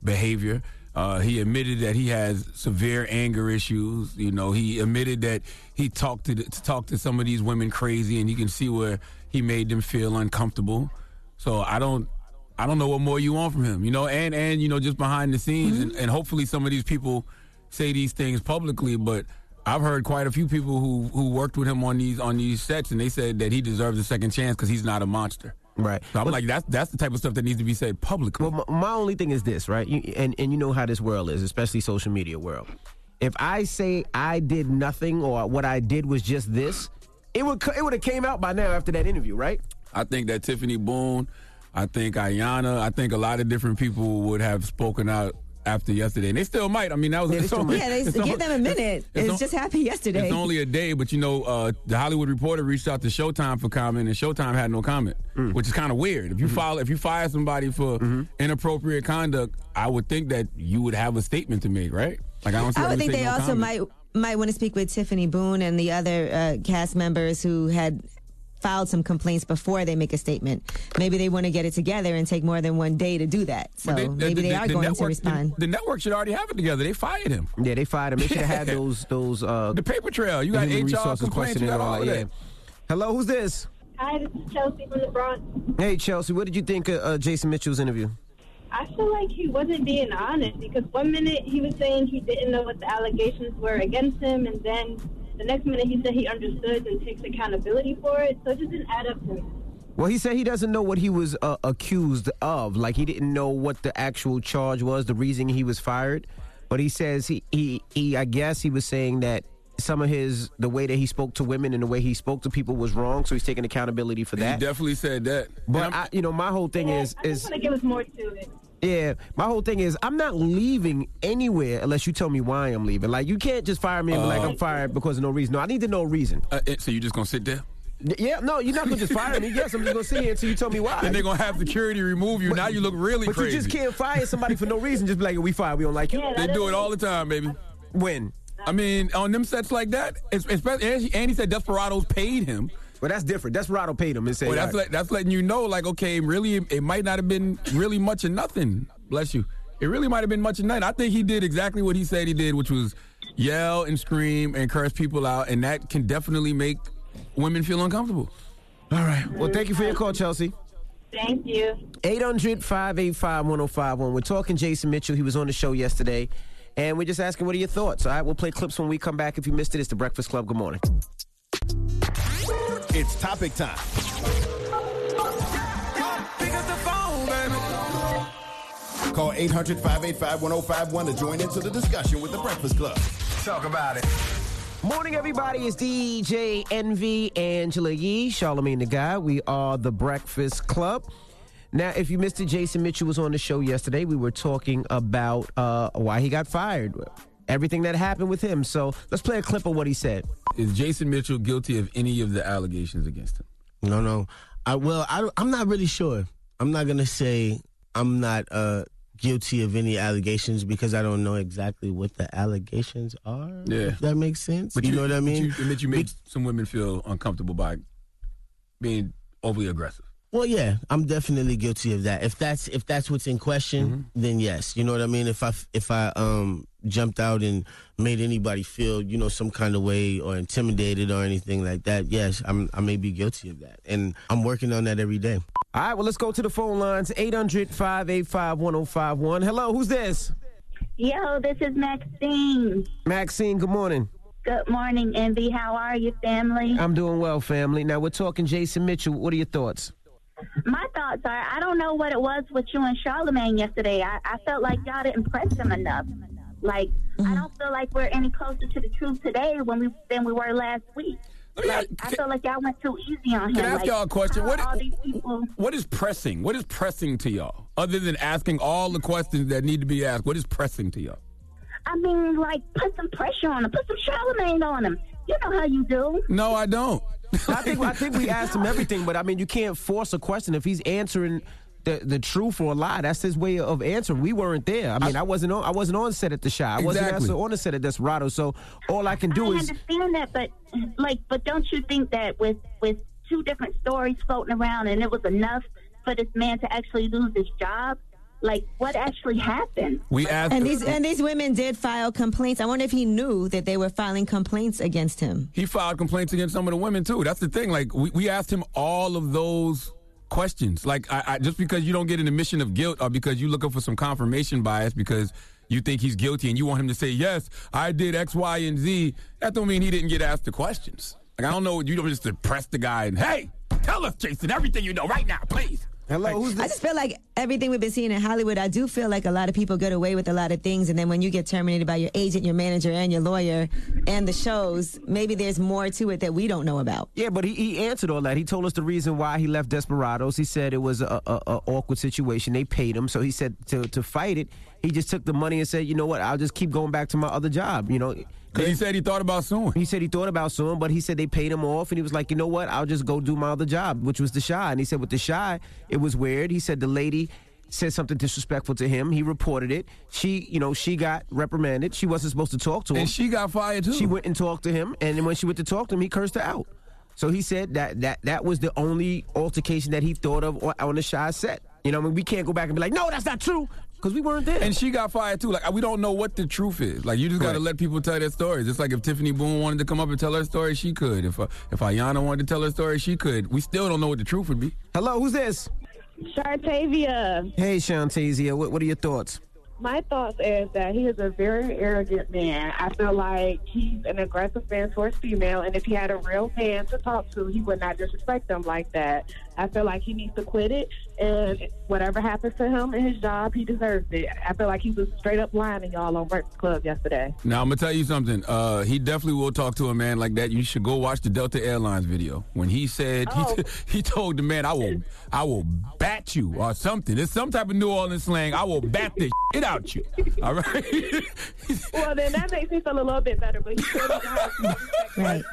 behavior. Uh, he admitted that he has severe anger issues. You know, he admitted that he talked to, to talk to some of these women crazy, and you can see where he made them feel uncomfortable. So I don't, I don't know what more you want from him. You know, and and you know, just behind the scenes, and, and hopefully some of these people say these things publicly. But I've heard quite a few people who who worked with him on these on these sets, and they said that he deserves a second chance because he's not a monster. Right. So I'm like, that's that's the type of stuff that needs to be said publicly. Well, my, my only thing is this, right? You, and and you know how this world is, especially social media world. If I say I did nothing or what I did was just this, it would it would have came out by now after that interview, right? I think that Tiffany Boone, I think Ayanna, I think a lot of different people would have spoken out after yesterday, and they still might. I mean, that was Yeah, they it's still only- Yeah, they- it's give only- them a minute. It's on- just happened yesterday. It's only a day, but you know, uh, the Hollywood Reporter reached out to Showtime for comment, and Showtime had no comment, Mm. which is kind of weird. If you Mm-hmm. file, if you fire somebody for inappropriate conduct, I would think that you would have a statement to make, right? Like I don't. See I would think they no also comment. might might want to speak with Tiffany Boone and the other uh, cast members who had filed some complaints before they make a statement. Maybe they want to get it together and take more than one day to do that. So But they- maybe the- they are the going to respond. The, the network should already have it together. They fired him. Yeah, they fired him. They should have had those those uh The paper trail. You got human HR resources complaints. You got and all of that, that. Hello, who's this? Hi, this is Chelsea from the Bronx. Hey, Chelsea, what did you think of uh, Jason Mitchell's interview? I feel like he wasn't being honest because one minute he was saying he didn't know what the allegations were against him, and then the next minute he said he understood and takes accountability for it. So it just didn't add up to me. Well, he said he doesn't know what he was uh, accused of. Like he didn't know what the actual charge was, the reason he was fired. But he says he, he, he I guess he was saying that some of his the way that he spoke to women and the way he spoke to people was wrong. So he's taking accountability for that. He definitely said that. But I, you know, my whole thing is I is just want to give us more to it. Yeah, my whole thing is I'm not leaving anywhere unless you tell me why I'm leaving. Like you can't just fire me and be like Uh, I'm fired because of no reason. No, I need to know a reason. Uh, so you just gonna sit there? Yeah, no, you're not gonna just fire me. Yes, I'm just gonna sit here until you tell me why. Then they're gonna have security remove you. now you look really but crazy. you just can't fire somebody for no reason. Just be like, we fired. We don't like you. They do it all the time, baby. When? I mean, on them sets like that, it's- especially and he said Desperados paid him. Well, that's different. Desperado paid him and said, well, that's "All let, that's letting you know, like, okay, really, it might not have been really much of nothing. Bless you. It really might have been much of nothing. I think he did exactly what he said he did, which was yell and scream and curse people out, and that can definitely make women feel uncomfortable. All right. Well, thank you for your call, Chelsea. Thank you. 800 585 1051. We're talking Jason Mitchell. He was on the show yesterday. And we're just asking, what are your thoughts? All right, we'll play clips when we come back. If you missed it, it's The Breakfast Club. Good morning. It's topic time. Pick up the phone, baby. Call 800 585 1051 to join into the discussion with the Breakfast Club. Talk about it. Morning, everybody. It's DJ Envy, Angela Yee, Charlamagne the God. We are The Breakfast Club. Now, if you missed it, Jason Mitchell was on the show yesterday. We were talking about uh, why he got fired, everything that happened with him. So let's play a clip of what he said. Is Jason Mitchell guilty of any of the allegations against him? No, no. I well, I, I'm not really sure. I'm not gonna say I'm not uh, guilty of any allegations because I don't know exactly what the allegations are. Yeah. if that makes sense. But you, know what I mean? But you, but you made some women feel uncomfortable by being overly aggressive. Well, yeah, I'm definitely guilty of that. If that's if that's what's in question, Mm-hmm. then yes. You know what I mean. If I if I um jumped out and made anybody feel you know some kind of way or intimidated or anything like that, yes, I'm I may be guilty of that, and I'm working on that every day. All right, well, let's go to the phone lines 800 585 1051. Hello, who's this? Yo, this is Maxine. Maxine, good morning. Good morning, Envy. How are you, family? I'm doing well, family. Now, we're talking Jason Mitchell. What are your thoughts? My thoughts are I don't know what it was with you and Charlamagne yesterday. I, I felt like y'all didn't press him enough. Like I mm-hmm. don't feel like we're any closer to the truth today when we than we were last week. Like I feel like y'all went too easy on him. Can I ask like, y'all a question? What- all these people What is pressing? What is pressing to y'all? Other than asking all the questions that need to be asked, what is pressing to y'all? I mean, like put some pressure on him, put some Charlamagne on him. You know how you do. No, I don't. I think I think we asked him everything, but I mean, you can't force a question if he's answering the the truth or a lie. That's his way of answering. We weren't there. I mean, I, wasn't on. I wasn't on set at the shot. I wasn't Exactly. on the set at Desperado. So all I can do I is understand that, but like, but don't you think that with with two different stories floating around, and it was enough for this man to actually lose his job? Like, what actually happened? We asked And these and these women did file complaints. I wonder if he knew that they were filing complaints against him. He filed complaints against some of the women too. That's the thing. Like we, we asked him all of those questions. Like I, I, just because you don't get an admission of guilt or because you're looking for some confirmation bias because you think he's guilty and you want him to say yes, I did X, Y, and Z. That don't mean he didn't get asked the questions. Like I don't know. You don't just press the guy and hey, tell us, Jason, everything you know right now, please. Hello, who's I just feel like everything we've been seeing in Hollywood, I do feel like a lot of people get away with a lot of things. And then when you get terminated by your agent, your manager, and your lawyer, and the shows, maybe there's more to it that we don't know about. Yeah, but he, he answered all that. He told us the reason why he left Desperados. He said it was a, a, a awkward situation. They paid him, so he said to to fight it, he just took the money and said, you know what, I'll just keep going back to my other job. You know, Because he said he thought about suing. He said he thought about suing, but he said they paid him off, and he was like, you know what, I'll just go do my other job, which was the Chi. And he said with the Chi, it was weird. He said the lady said something disrespectful to him. He reported it. She, you know, she got reprimanded. She wasn't supposed to talk to him. And she got fired too. She went and talked to him, and when she went to talk to him, he cursed her out. So he said that that that was the only altercation that he thought of on, on the Chi set. You know, I mean, we can't go back and be like, no, that's not true, because we weren't there. And she got fired too. Like we don't know what the truth is. Like you just got to let people tell their stories. It's like if Tiffany Boone wanted to come up and tell her story, she could. If uh, if Ayanna wanted to tell her story, she could. We still don't know what the truth would be. Hello, who's this? Shartavia. Hey, Shantazia, what, what are your thoughts? My thoughts is that he is a very arrogant man. I feel like he's an aggressive man towards female, and if he had a real man to talk to, he would not disrespect them like that. I feel like he needs to quit it, and whatever happens to him in his job, he deserves it. I feel like he was straight up lying to y'all on Breakfast Club yesterday. Now I'm gonna tell you something. Uh, he definitely will talk to a man like that. You should go watch the Delta Airlines video when he said Oh. he, he told the man, "I will, I will bat you" or something. It's some type of New Orleans slang. I will bat shit out you. All right. Well, then that makes me feel a little bit better, but he still doesn't have Right.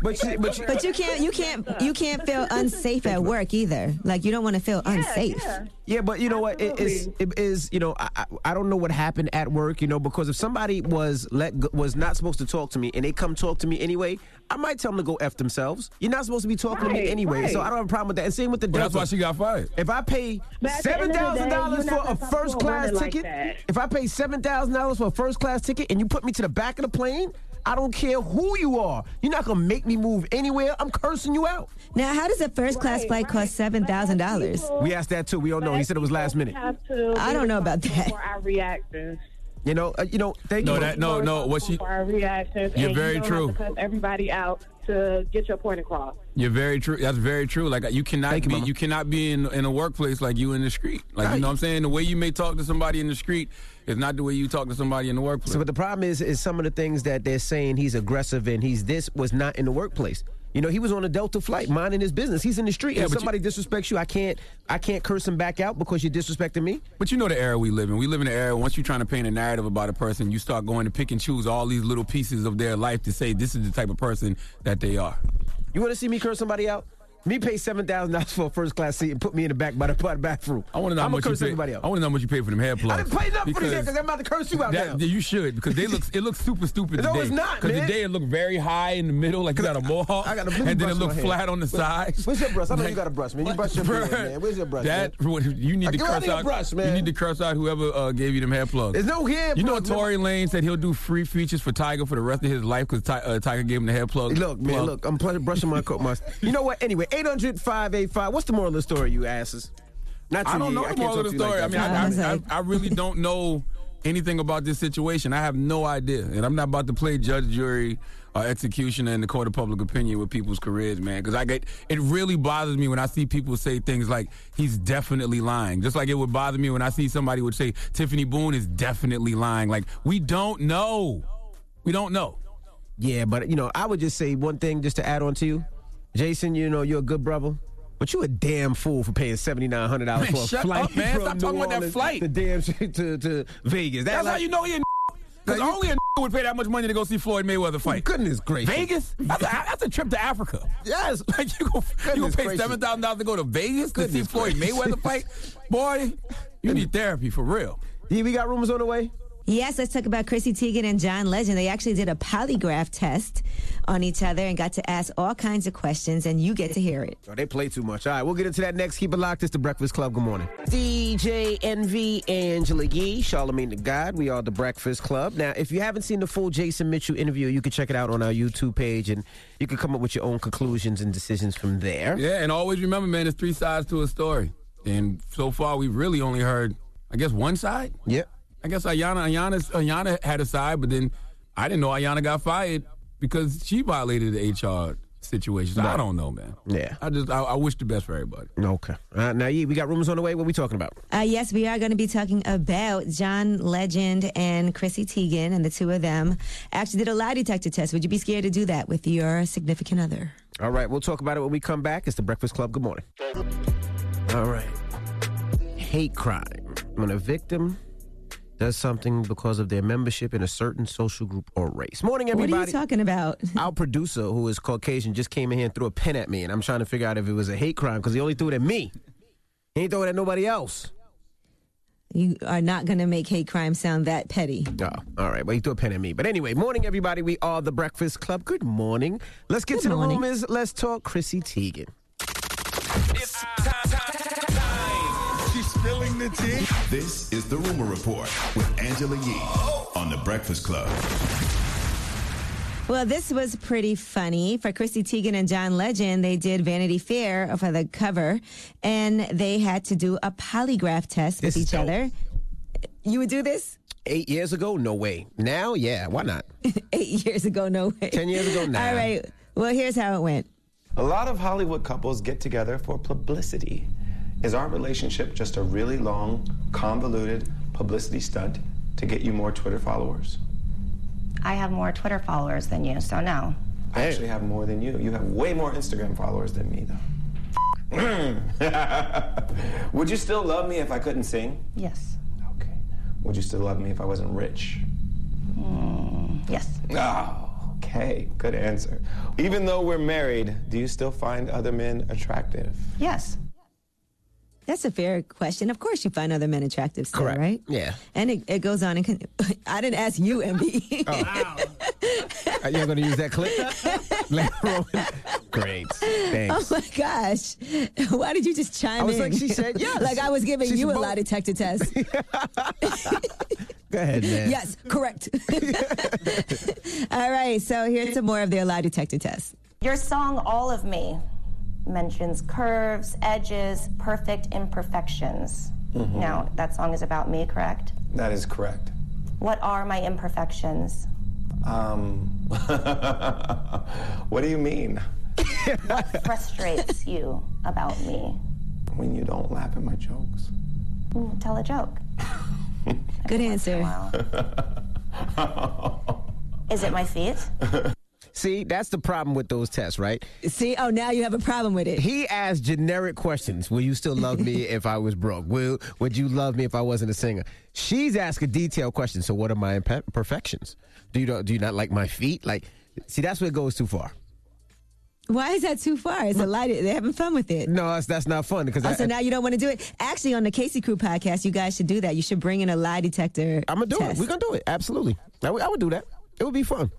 But you, but you, But you can't you can't you can't feel unsafe at work either. Like you don't want to feel unsafe. Yeah, but you know what? It is it is you know I, I I don't know what happened at work. You know because if somebody was let go, was not supposed to talk to me and they come talk to me anyway, I might tell them to go f themselves. You're not supposed to be talking to me Right, anyway, so. I don't have a problem with that. And same with the Well, that's why she got fired. If I pay But at the end seven of the thousand day, dollars for a first class running like ticket, if I pay seven thousand dollars for a first class ticket and you put me to the back of the plane, I don't care who you are. You're not gonna make me move anywhere. I'm cursing you out. Now, how does a first class flight cost seven thousand dollars? We asked that too. We don't know. He said it was last minute. have to I don't know about that. For our reactions. You know, uh, you know. Thank No, you. that no, no. What she? For our reactions. You're and very you don't true. Have to cuss everybody out to get your point across. You're very true. That's very true. Like you cannot be, you, cannot be in in a workplace like you in the street. Like you know what I'm saying. The way you may talk to somebody in the street is not the way you talk to somebody in the workplace. So, but the problem is, is some of the things that they're saying he's aggressive and he's this was not in the workplace. You know, he was on a Delta flight, minding his business. He's in the street. Yeah, if but you- somebody disrespects you, I can't, I can't curse him back out because you're disrespecting me. But you know the era we live in. We live in an era once you're trying to paint a narrative about a person, you start going to pick and choose all these little pieces of their life to say this is the type of person that they are. You want to see me curse somebody out? Me pay seven thousand dollars for a first class seat and put me in the back by the, by the bathroom. I want to know how much you curse pay. everybody else. I want to know how much you pay for them hair plugs. I didn't pay nothing for these Because because I'm about to curse you out that, now. you should because they look. It looks super stupid No, today. it's not, Because man. today it looked very high in the middle, like you got a mohawk, I got a and then it looked flat on the sides. Where's your brush? I know Like- you got a brush, man. You brush your beard, man. Where's your brush? That man? you need to curse out. brush, You need to curse out whoever uh, gave you them hair plugs. There's no hair You know. Tory Lanez said he'll do free features for Tyga for the rest of his life because uh, Tyga gave him the hair plug. Look, man, look, I'm brushing my coat. You know what? Anyway, 800 585. What's the moral of the story, you asses? Not I don't know I the can't moral of the you like story. I mean, I, I, I, I really don't know anything about this situation. I have no idea, and I'm not about to play judge, jury, or executioner in the court of public opinion with people's careers, man. Because I get it really bothers me when I see people say things like he's definitely lying. Just like it would bother me when I see somebody would say Tiffany Boone is definitely lying. Like we don't know. We don't know. Yeah, but you know, I would just say one thing just to add on to you, Jason. You know, you're a good brother, but you a damn fool for paying seventy nine hundred dollars for a shut flight up, man. from Stop New talking about that Orleans flight. to damn to to Vegas. That That's like- how you know he a because only a would pay that much money to go see Floyd Mayweather fight. Goodness gracious. Vegas? That's a, that's a trip to Africa. Yes. Like you go, you Goodness gonna pay seven thousand dollars to go to Vegas to see Floyd gracious. Mayweather fight? Boy, you need therapy for real. Yeah, we got rumors on the way. Yes, let's talk about Chrissy Teigen and John Legend. They actually did a polygraph test on each other and got to ask all kinds of questions, and you get to hear it. Oh, they play too much. All right, we'll get into that next. Keep it locked. It's the Breakfast Club. Good morning. DJ Envy, Angela Yee, Charlamagne the God. We are the Breakfast Club. Now, if you haven't seen the full Jason Mitchell interview, you can check it out on our YouTube page and you can come up with your own conclusions and decisions from there. Yeah, and always remember, man, there's three sides to a story. And so far, we've really only heard, I guess, one side. Yep. I guess Ayanna, Ayanna, Ayanna had a side, but then I didn't know Ayanna got fired because she violated the HR situation. So I don't know, man. Yeah. I just, I, I wish the best for everybody. Okay. Uh, now, Yee, we got rumors on the way. What we talking about? Uh, yes, we are going to be talking about John Legend and Chrissy Teigen, and the two of them actually did a lie detector test. Would you be scared to do that with your significant other? All right, we'll talk about it when we come back. It's the Breakfast Club. Good morning. All right. Hate crime. When a victim does something because of their membership in a certain social group or race. Morning, everybody. What are you talking about? Our producer, who is Caucasian, just came in here and threw a pen at me, and I'm trying to figure out if it was a hate crime because he only threw it at me. He ain't throw it at nobody else. You are not going to make hate crime sound that petty. Oh, all right. Well, he threw a pen at me. But anyway, morning, everybody. We are the Breakfast Club. Good morning. Let's get Good to the morning. rumors. Let's talk Chrissy Teigen. She's spilling the tea. This is the Rumor Report with Angela Yee on the Breakfast Club. Well, this was pretty funny. For Chrissy Teigen and John Legend, they did Vanity Fair for the cover, and they had to do a polygraph test with This is each dope. other. You would do this? Eight years ago, no way. Now, yeah, why not? Eight years ago, no way. Ten years ago, now. All right. Well, here's how it went. A lot of Hollywood couples get together for publicity. Is our relationship just a really long, convoluted publicity stunt to get you more Twitter followers? I have more Twitter followers than you, so no. I actually have more than you. You have way more Instagram followers than me, though. Would you still love me if I couldn't sing? Yes. Okay. Would you still love me if I wasn't rich? Mm, yes. Oh, okay. Good answer. Even though we're married, do you still find other men attractive? Yes. That's a fair question. Of course, you find other men attractive, still, Correct. right? Yeah. And it, it goes on and con- I didn't ask you, Envy. Oh. wow. Are you going to use that clip? Great. Thanks. Oh my gosh! Why did you just chime I was in? like, she said yes. like I was giving She's you a both- lie detector test. Go ahead, man. yes, correct. All right, so here's some more of their lie detector tests. Your song, All of Me, mentions curves, edges, perfect imperfections. Mhm. Now, that song is about me, correct? That is correct. What are my imperfections? Um, what do you mean? What frustrates you about me? When you don't laugh at my jokes. Mm, tell a joke. Good answer. Is it my feet? See, that's the problem with those tests, right? See, oh, now you have a problem with it. He asked generic questions. Will you still love me if I was broke? Will Would you love me if I wasn't a singer? She's asking detailed questions. So, what are my imperfections? Do you do you not like my feet? Like, see, that's where it goes too far. Why is that too far? It's a lie. They're having fun with it. No, that's that's not fun because Oh, I, so now you don't want to do it. Actually, on the Casey Crew podcast, you guys should do that. You should bring in a lie detector. I'm gonna do it. We're gonna do it. Absolutely. I would, I would do that. It would be fun.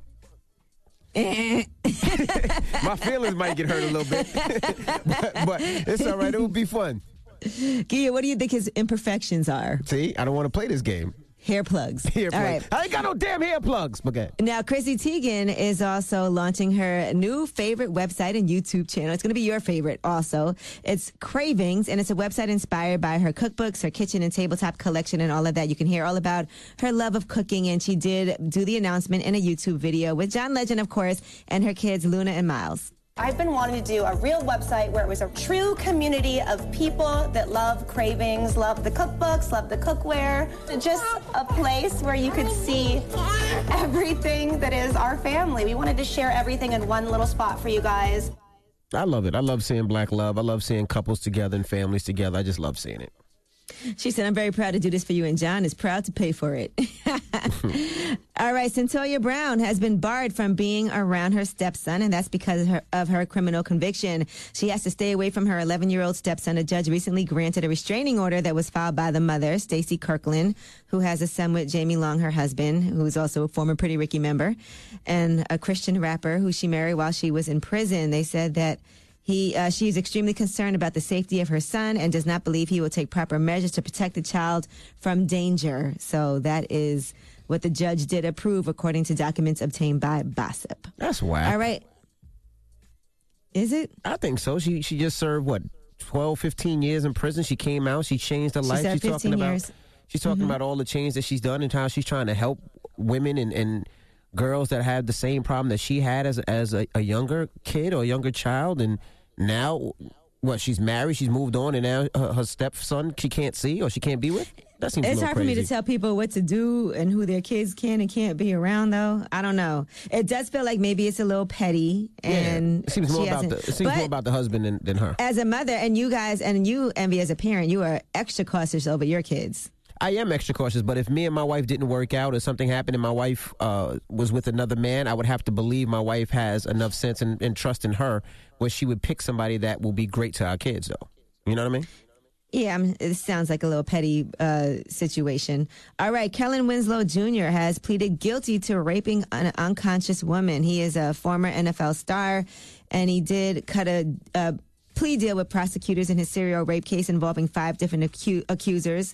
My feelings might get hurt a little bit, but, but it's all right. It will be fun. Gia, what do you think his imperfections are? See, I don't want to play this game. Hair plugs. Hair All plugs. I ain't got no damn hair plugs. Okay. Now, Chrissy Teigen is also launching her new favorite website and YouTube channel. It's going to be your favorite also. It's Cravings, and it's a website inspired by her cookbooks, her kitchen and tabletop collection, and all of that. You can hear all about her love of cooking, and she did do the announcement in a YouTube video with John Legend, of course, and her kids, Luna and Miles. I've been wanting to do a real website where it was a true community of people that love cravings, love the cookbooks, love the cookware. Just a place where you could see everything that is our family. We wanted to share everything in one little spot for you guys. I love it. I love seeing black love. I love seeing couples together and families together. I just love seeing it. She said, I'm very proud to do this for you, and John is proud to pay for it. All right, Cyntoia Brown has been barred from being around her stepson, and that's because of her, of her criminal conviction. She has to stay away from her 11 year old stepson. A judge recently granted a restraining order that was filed by the mother, Stacy Kirkland, who has a son with Jaime Long, her husband, who's also a former Pretty Ricky member, and a Christian rapper who she married while she was in prison. They said that he, uh, she is extremely concerned about the safety of her son and does not believe he will take proper measures to protect the child from danger. So that is what the judge did approve, according to documents obtained by Bossip. That's whack. All right. Is it? I think so. She she just served what 12, 15 years in prison. She came out. She changed her She life. she's 15 talking years. about she's talking about all the change that she's done and how she's trying to help women and, and girls that have the same problem that she had as as a, a younger kid or a younger child. And now, what? She's married. She's moved on, and now her, her stepson she can't see or she can't be with. That seems It's hard for me to tell people what to do and who their kids can and can't be around, though. I don't know. It does feel like maybe it's a little petty, and it seems more about the it seems more about the husband than, than her. as a mother, and you guys, and you, Envy, as a parent, you are extra cautious over your kids. I am extra cautious, but if me and my wife didn't work out or something happened and my wife uh, was with another man, I would have to believe my wife has enough sense and, and trust in her where she would pick somebody that will be great to our kids, though. You know what I mean? Yeah, I mean, it sounds like a little petty uh, situation. All right, Kellen Winslow Jr. has pleaded guilty to raping an unconscious woman. He is a former NFL star, and he did cut a, a plea deal with prosecutors in his serial rape case involving five different acu- accusers.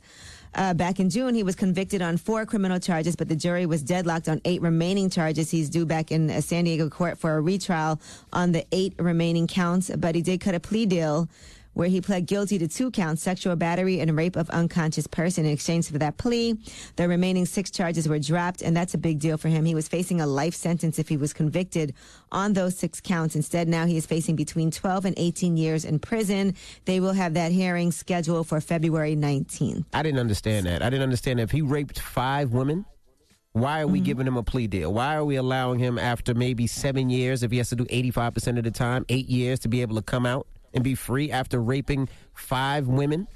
Uh, back in June, he was convicted on four criminal charges, but the jury was deadlocked on eight remaining charges. He's due back in a San Diego court for a retrial on the eight remaining counts, but he did cut a plea deal where he pled guilty to two counts, sexual battery and rape of unconscious person. In exchange for that plea, the remaining six charges were dropped, and that's a big deal for him. He was facing a life sentence if he was convicted on those six counts. Instead, now he is facing between 12 and 18 years in prison. They will have that hearing scheduled for February 19th. I didn't understand that. I didn't understand that. If he raped five women, why are we Mm-hmm. giving him a plea deal? Why are we allowing him after maybe seven years, if he has to do 85% of the time, eight years to be able to come out and be free after raping five women?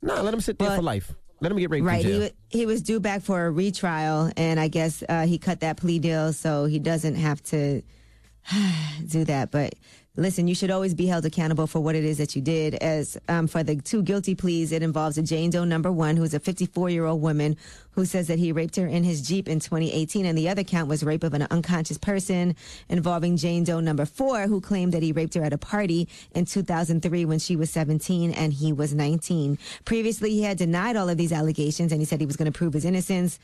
No, let him sit there for life. Let him get raped Right. He, he was due back for a retrial, and I guess uh, he cut that plea deal, so he doesn't have to do that. But listen, you should always be held accountable for what it is that you did. As um, for the two guilty pleas, it involves a Jane Doe number one, who's a 54 year old woman who says that he raped her in his Jeep in 2018. And the other count was rape of an unconscious person involving Jane Doe number four, who claimed that he raped her at a party in 2003 when she was 17 and he was 19. Previously, he had denied all of these allegations and he said he was going to prove his innocence.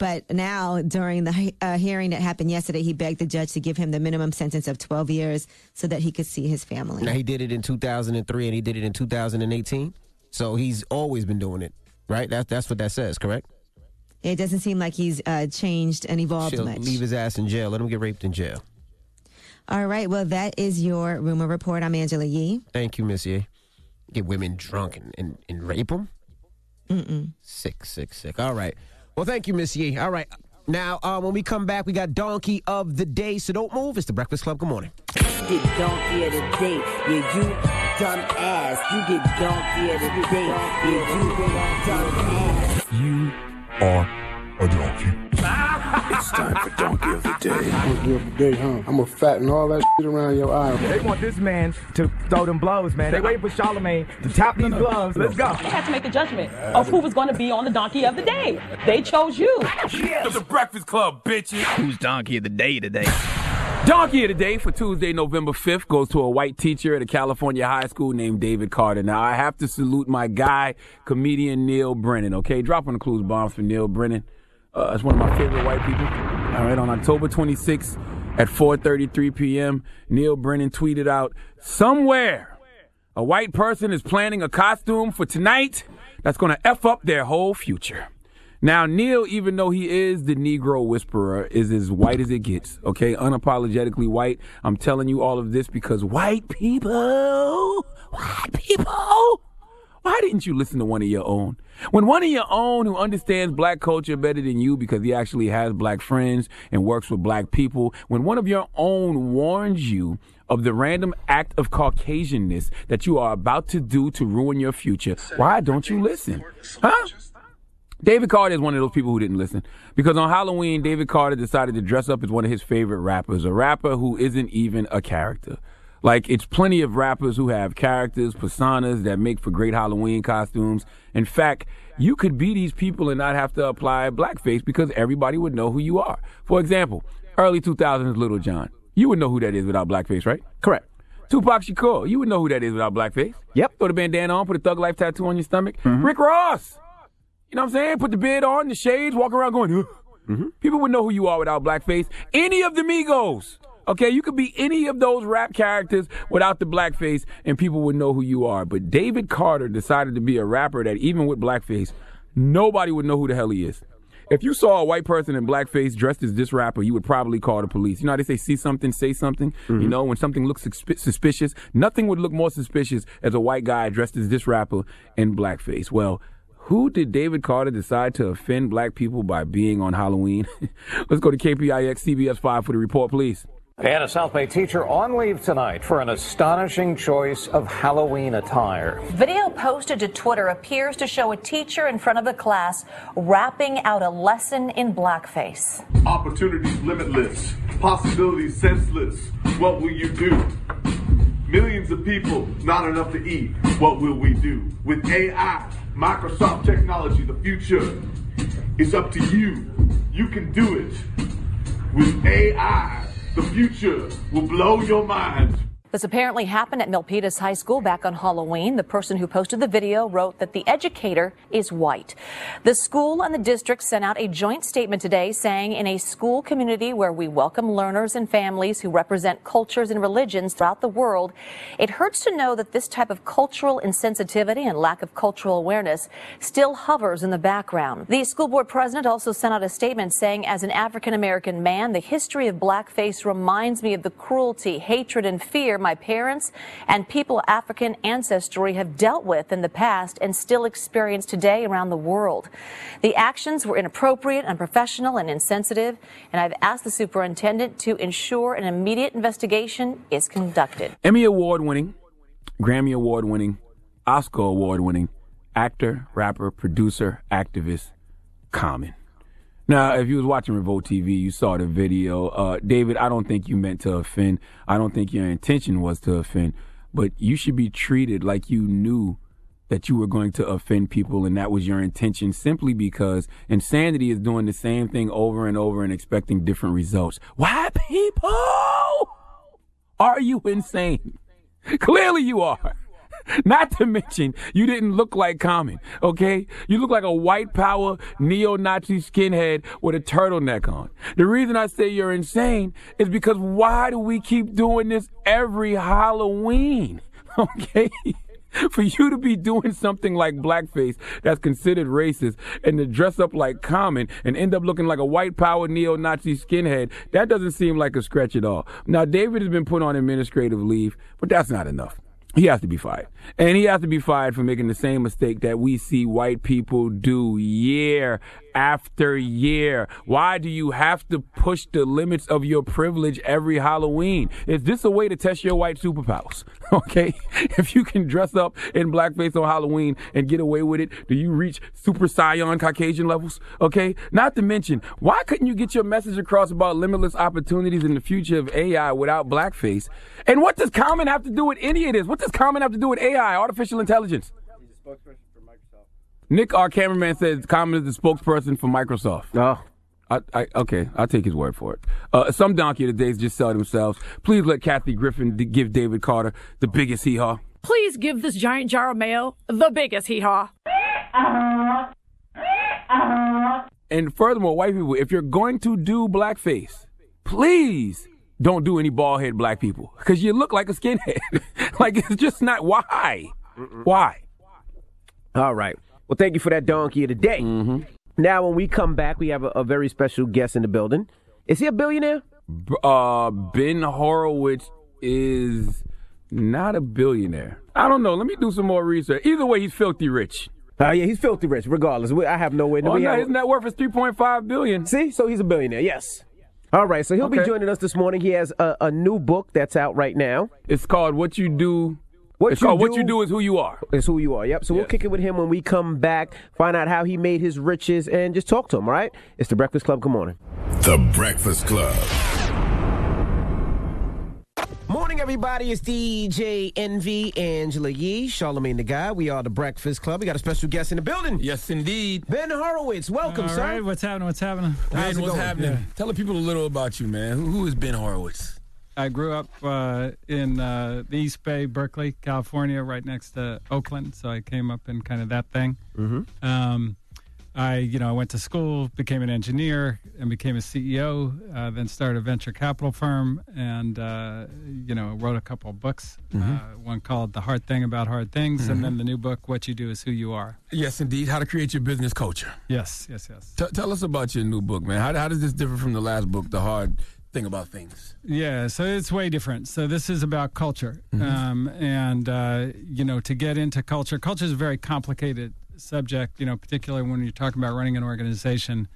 But now, during the uh, hearing that happened yesterday, he begged the judge to give him the minimum sentence of 12 years so that he could see his family. Now, he did it in 2003 and he did it in 2018. So he's always been doing it, right? That, that's what that says, correct? It doesn't seem like he's uh, changed and evolved She'll much. leave his ass in jail. Let him get raped in jail. All right. Well, that is your rumor report. I'm Angela Yee. Thank you, Miss Yee. Get women drunk and, and, and rape them? Mm-mm. Sick, sick, sick. All right. Well, thank you, Miss Yee. All right. Now, uh, when we come back, we got Donkey of the Day. So don't move. It's the Breakfast Club. Good morning. Get donkey of the day. Yeah, you dumb ass. You get donkey of the day. Yeah, you dumb ass. You are a donkey. it's time for Donkey of the Day. Donkey of the day, huh? I'm gonna fatten all that shit around your eye. They want this man to throw them blows, man. They waiting for Charlamagne to tap these gloves. Let's go. They had to make the judgment of who was going to be on the donkey of the day. They chose you. It's the Breakfast Club, bitches. Who's donkey of the day today? Donkey of the day for Tuesday, November 5th goes to a white teacher at a California high school named David Carter. Now, I have to salute my guy, comedian Neal Brennan, okay? Dropping the clues bombs for Neal Brennan. Uh, it's one of my favorite white people. All right, on October 26th at 4.33 p.m., Neal Brennan tweeted out, somewhere a white person is planning a costume for tonight that's going to F up their whole future. Now, Neal, even though he is the Negro whisperer, is as white as it gets, okay? Unapologetically white. I'm telling you all of this because white people, white people, why didn't you listen to one of your own? When one of your own who understands black culture better than you because he actually has black friends and works with black people, when one of your own warns you of the random act of Caucasianness that you are about to do to ruin your future, why don't you listen? Huh? David Carter is one of those people who didn't listen because on Halloween, David Carter decided to dress up as one of his favorite rappers, a rapper who isn't even a character. Like, it's plenty of rappers who have characters, personas that make for great Halloween costumes. In fact, you could be these people and not have to apply blackface because everybody would know who you are. For example, early 2000s Lil Jon. You would know who that is without blackface, right? Correct. Tupac Shakur, you would know who that is without blackface. Yep. Throw the bandana on, put a thug life tattoo on your stomach. Mm-hmm. Rick Ross. You know what I'm saying? Put the beard on, the shades, walk around going, "Ugh." Mm-hmm. People would know who you are without blackface. Any of the Migos. Okay, you could be any of those rap characters without the blackface, and people would know who you are. But David Carter decided to be a rapper that, even with blackface, nobody would know who the hell he is. If you saw a white person in blackface dressed as this rapper, you would probably call the police. You know how they say, see something, say something? You mm-hmm. know, when something looks suspicious, nothing would look more suspicious as a white guy dressed as this rapper in blackface. Well, who did David Carter decide to offend black people by being on Halloween? Let's go to KPIX CBS 5 for the report, please. And a South Bay teacher on leave tonight for an astonishing choice of Halloween attire. Video posted to Twitter appears to show a teacher in front of the class rapping out a lesson in blackface. Opportunities limitless, possibilities senseless. What will you do? Millions of people, not enough to eat. What will we do? With AI, Microsoft technology, the future is up to you. You can do it. With AI, the future will blow your mind. This apparently happened at Milpitas High School back on Halloween. The person who posted the video wrote that the educator is white. The school and the district sent out a joint statement today saying in a school community where we welcome learners and families who represent cultures and religions throughout the world, it hurts to know that this type of cultural insensitivity and lack of cultural awareness still hovers in the background. The school board president also sent out a statement saying, as an African American man, the history of blackface reminds me of the cruelty, hatred, and fear my parents and people of African ancestry have dealt with in the past and still experience today around the world. The actions were inappropriate, unprofessional, and insensitive, and I've asked the superintendent to ensure an immediate investigation is conducted. Emmy Award winning, Grammy Award winning, Oscar Award winning actor, rapper, producer, activist, Common. Now, if you was watching Revolt TV, you saw the video. Uh, David, I don't think you meant to offend. I don't think your intention was to offend, but you should be treated like you knew that you were going to offend people and that was your intention simply because insanity is doing the same thing over and over and expecting different results. Why people! Are you insane? Clearly you are. Not to mention, you didn't look like Common, okay? You look like a white power neo Nazi skinhead with a turtleneck on. The reason I say you're insane is because why do we keep doing this every Halloween, okay? For you to be doing something like blackface that's considered racist and to dress up like Common and end up looking like a white power neo Nazi skinhead, that doesn't seem like a stretch at all. Now, David has been put on administrative leave, but that's not enough he has to be fired. And he has to be fired for making the same mistake that we see white people do year after year. Why do you have to push the limits of your privilege every Halloween? Is this a way to test your white superpowers? Okay? If you can dress up in blackface on Halloween and get away with it, do you reach super Saiyan Caucasian levels? Okay? Not to mention, why couldn't you get your message across about limitless opportunities in the future of AI without blackface? And what does Common have to do with any of this? What does Common have to do with AI, artificial intelligence? Nick, our cameraman, says Common is the spokesperson for Microsoft. Oh. I, I, okay, I'll take his word for it. Uh, some donkey of the days just sell themselves. Please let Kathy Griffin d- give David Carter the biggest hee haw. Please give this giant jar of mayo the biggest hee haw. And furthermore, white people, if you're going to do blackface, please don't do any bald head black people because you look like a skinhead. like it's just not. Why? Why? All right. Well, thank you for that donkey of the day. Mm-hmm. Now, when we come back, we have a, a very special guest in the building. Is he a billionaire? B- Uh, ben Horowitz is not a billionaire. I don't know. Let me do some more research. Either way, he's filthy rich. Uh, yeah, he's filthy rich. Regardless, we, I have no way. Oh, we no, his net worth is three point five billion. See, so he's a billionaire. Yes. All right, so he'll be joining us this morning. He has a, a new book that's out right now. It's called "What You Do." What it's you called do, "What You Do Is Who You Are." Is who you are. Yep. So we'll kick it with him when we come back. Find out how he made his riches and just talk to him. All right. It's the Breakfast Club. Good morning. The Breakfast Club. Morning, everybody. It's DJ Envy, Angela Yee, Charlamagne the God. We are the Breakfast Club. We got a special guest in the building. Yes, indeed. Ben Horowitz. Welcome, All sir. right, what's happening? What's happening? Man, what's happening? Tell the people a little about you, man. Who, who is Ben Horowitz? I grew up uh, in uh, the East Bay, Berkeley, California, right next to Oakland. So I came up in kind of that thing. Mm-hmm. Um, I, you know, I went to school, became an engineer, and became a CEO. Uh, then started a venture capital firm, and uh, you know, wrote a couple of books. Uh, one called "The Hard Thing About Hard Things," Mhm. and then the new book, "What You Do Is Who You Are." Yes, indeed. How to create your business culture. Yes, yes, yes. T- tell us about your new book, man. How, how does this differ from the last book, The Hard Thing About Things? Yeah, so it's way different. So this is about culture, Mhm. um, and uh, you know, to get into culture, culture is a very complicated subject. You know, particularly when you're talking about running an organization,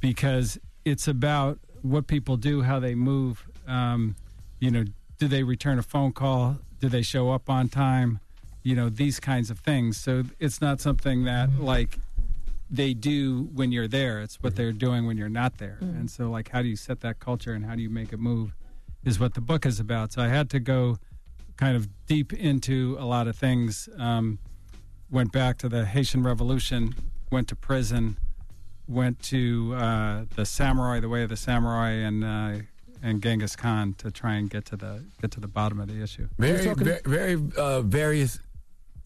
because it's about what people do, how they move. Um, you know, do they return a phone call? Do they show up on time? You know, these kinds of things. So it's not something that like they do when you're there. It's what they're doing when you're not there. Mm. And so, like, how do you set that culture and how do you make it move is what the book is about. So I had to go kind of deep into a lot of things. Um, went back to the Haitian Revolution, went to prison, went to uh, the samurai, the way of the samurai, and uh, and Genghis Khan to try and get to the get to the bottom of the issue. Very, very, very uh, various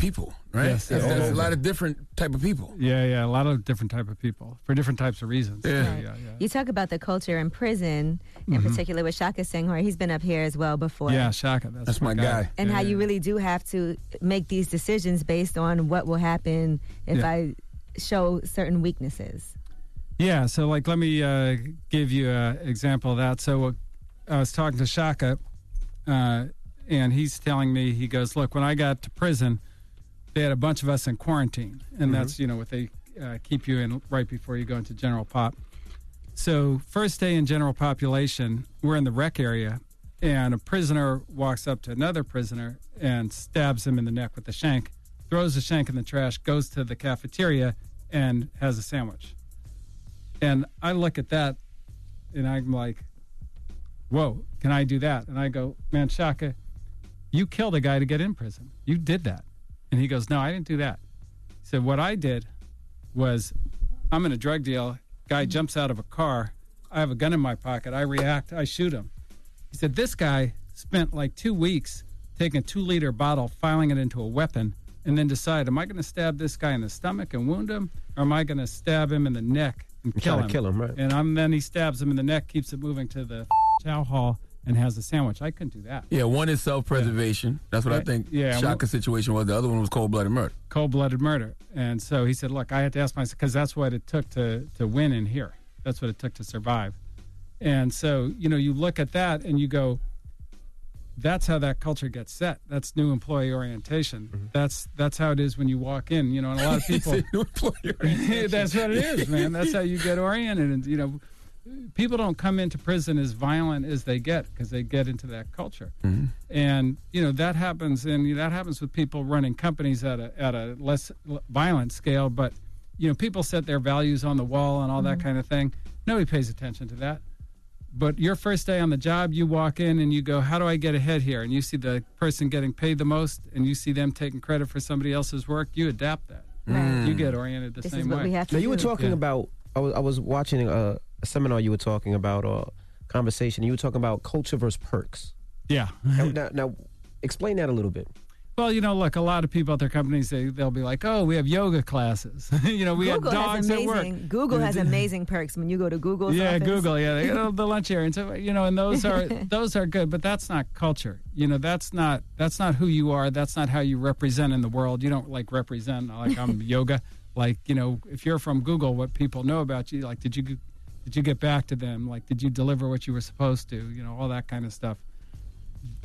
people, right? Yes, There's- all there's a lot of different type of people. Yeah, yeah, a lot of different type of people for different types of reasons. Yeah. yeah, yeah. You talk about the culture in prison, in Mhm. particular with Shaka Senghor. He's been up here as well before. Yeah, Shaka. That's, That's my guy. And Yeah, how yeah. you really do have to make these decisions based on what will happen if Yeah. I show certain weaknesses. Yeah, so like let me uh, give you an example of that. So uh, I was talking to Shaka, uh, and he's telling me he goes, "Look, when I got to prison, they had a bunch of us in quarantine, and Mhm. that's you know what they uh, keep you in right before you go into general pop." So first day in general population, we're in the rec area, and a prisoner walks up to another prisoner and stabs him in the neck with a shank, throws the shank in the trash, goes to the cafeteria, and has a sandwich. And I look at that and I'm like, whoa, can I do that? And I go, man, Shaka, you killed a guy to get in prison. You did that. And he goes, no, I didn't do that. He said, what I did was I'm in a drug deal. Guy jumps out of a car. I have a gun in my pocket. I react. I shoot him. He said, this guy spent like two weeks taking a two liter bottle, filing it into a weapon, and then decide, am I going to stab this guy in the stomach and wound him, or am I going to stab him in the neck and kill him? kill him, right. And I'm, then he stabs him in the neck, keeps it moving to the chow hall, and has a sandwich. I couldn't do that. Yeah, one is self-preservation. That's what I think Yeah, Shaka's situation was. The other one was cold-blooded murder. cold-blooded murder. And so he said, "Look, I had to ask myself because that's what it took to to win in here. That's what it took to survive." And so you know, you look at that and you go, "That's how that culture gets set. That's new employee orientation. Mm-hmm. That's that's how it is when you walk in. You know, and a lot of people. that's what it is, man. That's how you get oriented. And you know, people don't come into prison as violent as they get because they get into that culture. Mm-hmm. And you know that happens and that happens with people running companies at a at a less violent scale but you know people set their values on the wall and all that mm-hmm. kind of thing. Nobody pays attention to that. But your first day on the job you walk in and you go how do i get ahead here? And you see the person getting paid the most and you see them taking credit for somebody else's work you adapt that. Right. you mm. get oriented the This is same what way. we have to Now you were talking Yeah. about. I was I was watching a, a seminar. You were talking about a conversation. You were talking about culture versus perks. yeah now, now, now, explain that a little bit. Well, you know, look, a lot of people at their companies, they, they'll be like, oh, we have yoga classes. you know, we Google have dogs has at work. amazing. Google has amazing perks when you go to Google's yeah, office. Google. Yeah, they got the lunch area, and so you know, and those are those are good, but that's not culture. You know, that's not that's not who you are. That's not how you represent in the world. You don't like represent like I'm yoga. Like you know, if you're from Google, what people know about you, like did you did you get back to them? Like did you deliver what you were supposed to? You know, all that kind of stuff.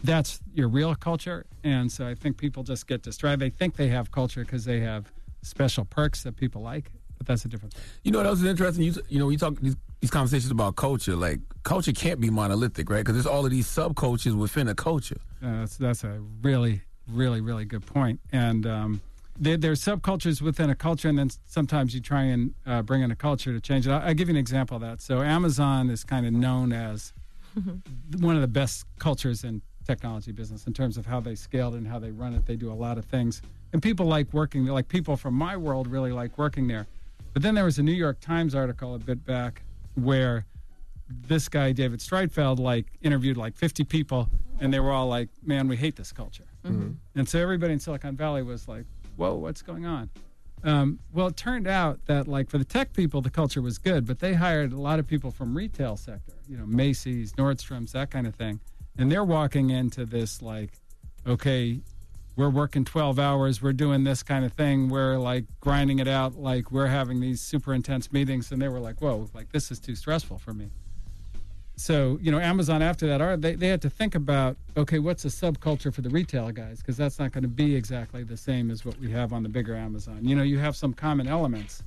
That's your real culture, and so I think people just get distracted. They think they have culture because they have special perks that people like, but that's a different thing. You know what else is interesting? You, you know, you talk these, these conversations about culture. Like culture can't be monolithic, right? Because there's all of these subcultures within a culture. Uh, that's that's a really, really, really good point. And um, there, there's subcultures within a culture, and then sometimes you try and uh, bring in a culture to change it. I'll, I'll give you an example of that. So Amazon is kind of known as one of the best cultures in technology business in terms of how they scaled and how they run it. They do a lot of things, and people like working. there. Like people from my world really like working there. But then there was a New York Times article a bit back where this guy David Streitfeld like interviewed like 50 people, and they were all like, "Man, we hate this culture." And so everybody in Silicon Valley was like, "Whoa, what's going on?" Um, well, it turned out that like for the tech people, the culture was good, but they hired a lot of people from retail sector, you know, Macy's, Nordstrom's, that kind of thing, and they're walking into this like, okay, we're working 12 hours, we're doing this kind of thing, we're like grinding it out, like we're having these super intense meetings, and they were like, whoa, like this is too stressful for me so you know amazon after that are they, they had to think about okay what's a subculture for the retail guys because that's not going to be exactly the same as what we have on the bigger amazon you know you have some common elements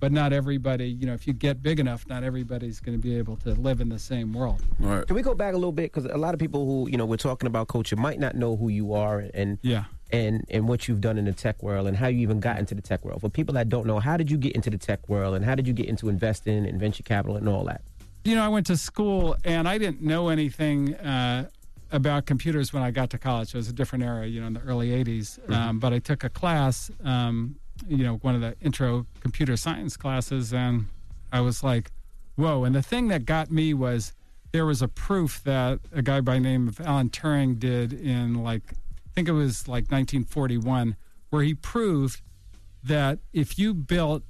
but not everybody you know if you get big enough not everybody's going to be able to live in the same world Right. Can we go back a little bit because a lot of people who you know we're talking about culture might not know who you are and yeah and and what you've done in the tech world and how you even got into the tech world. For people that don't know, how did you get into the tech world and how did you get into investing and venture capital and all that? You know i went to school and i didn't know anything uh, about computers when i got to college. It was a different era you know in the early 80s um, but i took a class um, you know one of the intro computer science classes and i was like whoa. And the thing that got me was there was a proof that a guy by the name of Alan Turing did in like I think it was like 1941, where he proved that if you built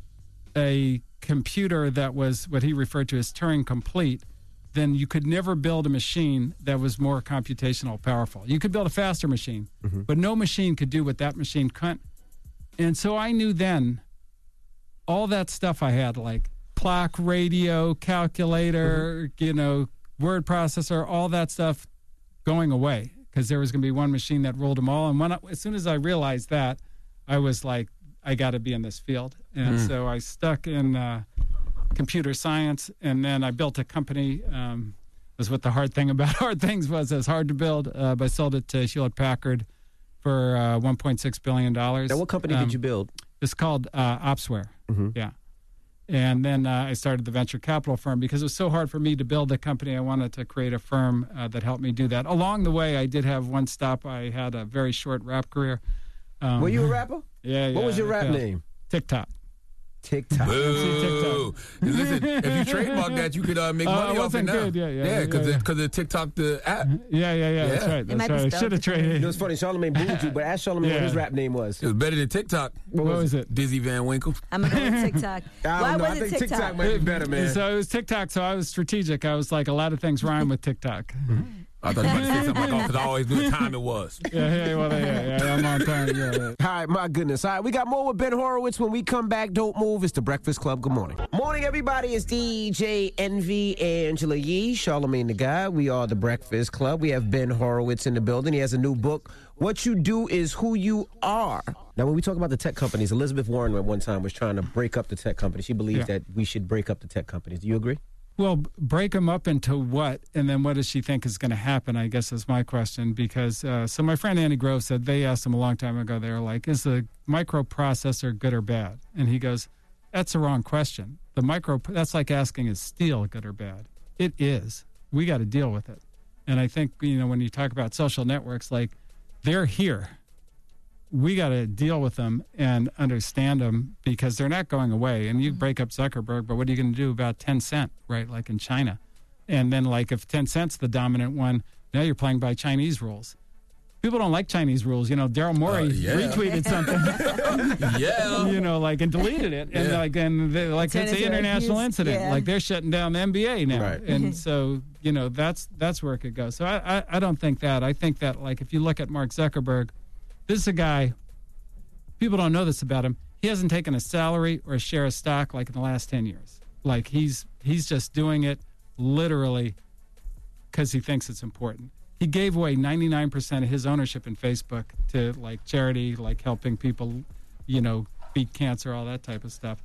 a computer that was what he referred to as Turing complete, then you could never build a machine that was more computational powerful. You could build a faster machine, mm-hmm. but no machine could do what that machine couldn't. And so I knew then all that stuff I had, like clock, radio, calculator, mm-hmm. you know, word processor, all that stuff going away because there was going to be one machine that ruled them all. And when I, as soon as I realized that, I was like, I got to be in this field. And Mm. so I stuck in uh, computer science, and then I built a company. Um, was what the hard thing about hard things was. It was hard to build, uh, but I sold it to Hewlett Packard for uh, 1.6 billion dollars. Now, what company did you build? It's called uh, Opsware. Yeah. And then uh, I started the venture capital firm because it was so hard for me to build a company. I wanted to create a firm uh, that helped me do that. Along the way, I did have one stop. I had a very short rap career. Um, Were you a rapper? Yeah, yeah. What was your rap failed. name? TikTok. TikTok. Boo. Listen, if you trademark that, you could uh, make Oh, money it off it wasn't now. good. Yeah, yeah, Yeah, because yeah, yeah. because of TikTok, the app. Yeah, yeah, yeah. That's right. That's right. I should have traded. It was funny. Charlamagne booed you, but ask Charlamagne what his rap name was. It was better than TikTok. What was it? Dizzy Van Winkle. I'm gonna go with TikTok. I Why don't know. I was it TikTok? TikTok might be better, man. So it was TikTok. So I was strategic. I was like, a lot of things rhyme with TikTok. I thought you were about to say something like, oh, because I always knew what time it was. Yeah, yeah, well, yeah, yeah, I'm on time. Yeah, yeah. All right, my goodness. All right, we got more with Ben Horowitz when we come back. Don't move. It's the Breakfast Club. Good morning. Morning, everybody. It's DJ Envy Angela Yee, Charlamagne the God. We are the Breakfast Club. We have Ben Horowitz in the building. He has a new book. What you do is who you are. Now, when we talk about the tech companies, Elizabeth Warren at one time was trying to break up the tech companies. She believes Yeah. that we should break up the tech companies. Do you agree? Well, break them up into what, and then what does she think is going to happen? I guess is my question. Because uh, so my friend Andy Grove said they asked him a long time ago. They were like, "Is the microprocessor good or bad?" And he goes, "That's the wrong question. The micro that's like asking is steel good or bad? It is. We got to deal with it." And I think you know when you talk about social networks, like they're here. We got to deal with them and understand them because they're not going away. And you mm-hmm. break up Zuckerberg, but what are you going to do about Tencent, right? Like in China. And then, like, if Tencent's the dominant one, now you're playing by Chinese rules. People don't like Chinese rules. You know, Daryl Morey uh, yeah. retweeted something. Yeah. you know, like and deleted it, and Yeah. like and they, like Turn it's into an international huge- incident. yeah. Like they're shutting down the NBA now, Right. and so you know that's that's where it could go. So I, I I don't think that. I think that like if you look at Mark Zuckerberg, this is a guy. People don't know this about him. He hasn't taken a salary or a share of stock like in the last ten years. Like he's he's just doing it literally because he thinks it's important. He gave away 99% of his ownership in Facebook to like charity, like helping people, you know, beat cancer, all that type of stuff.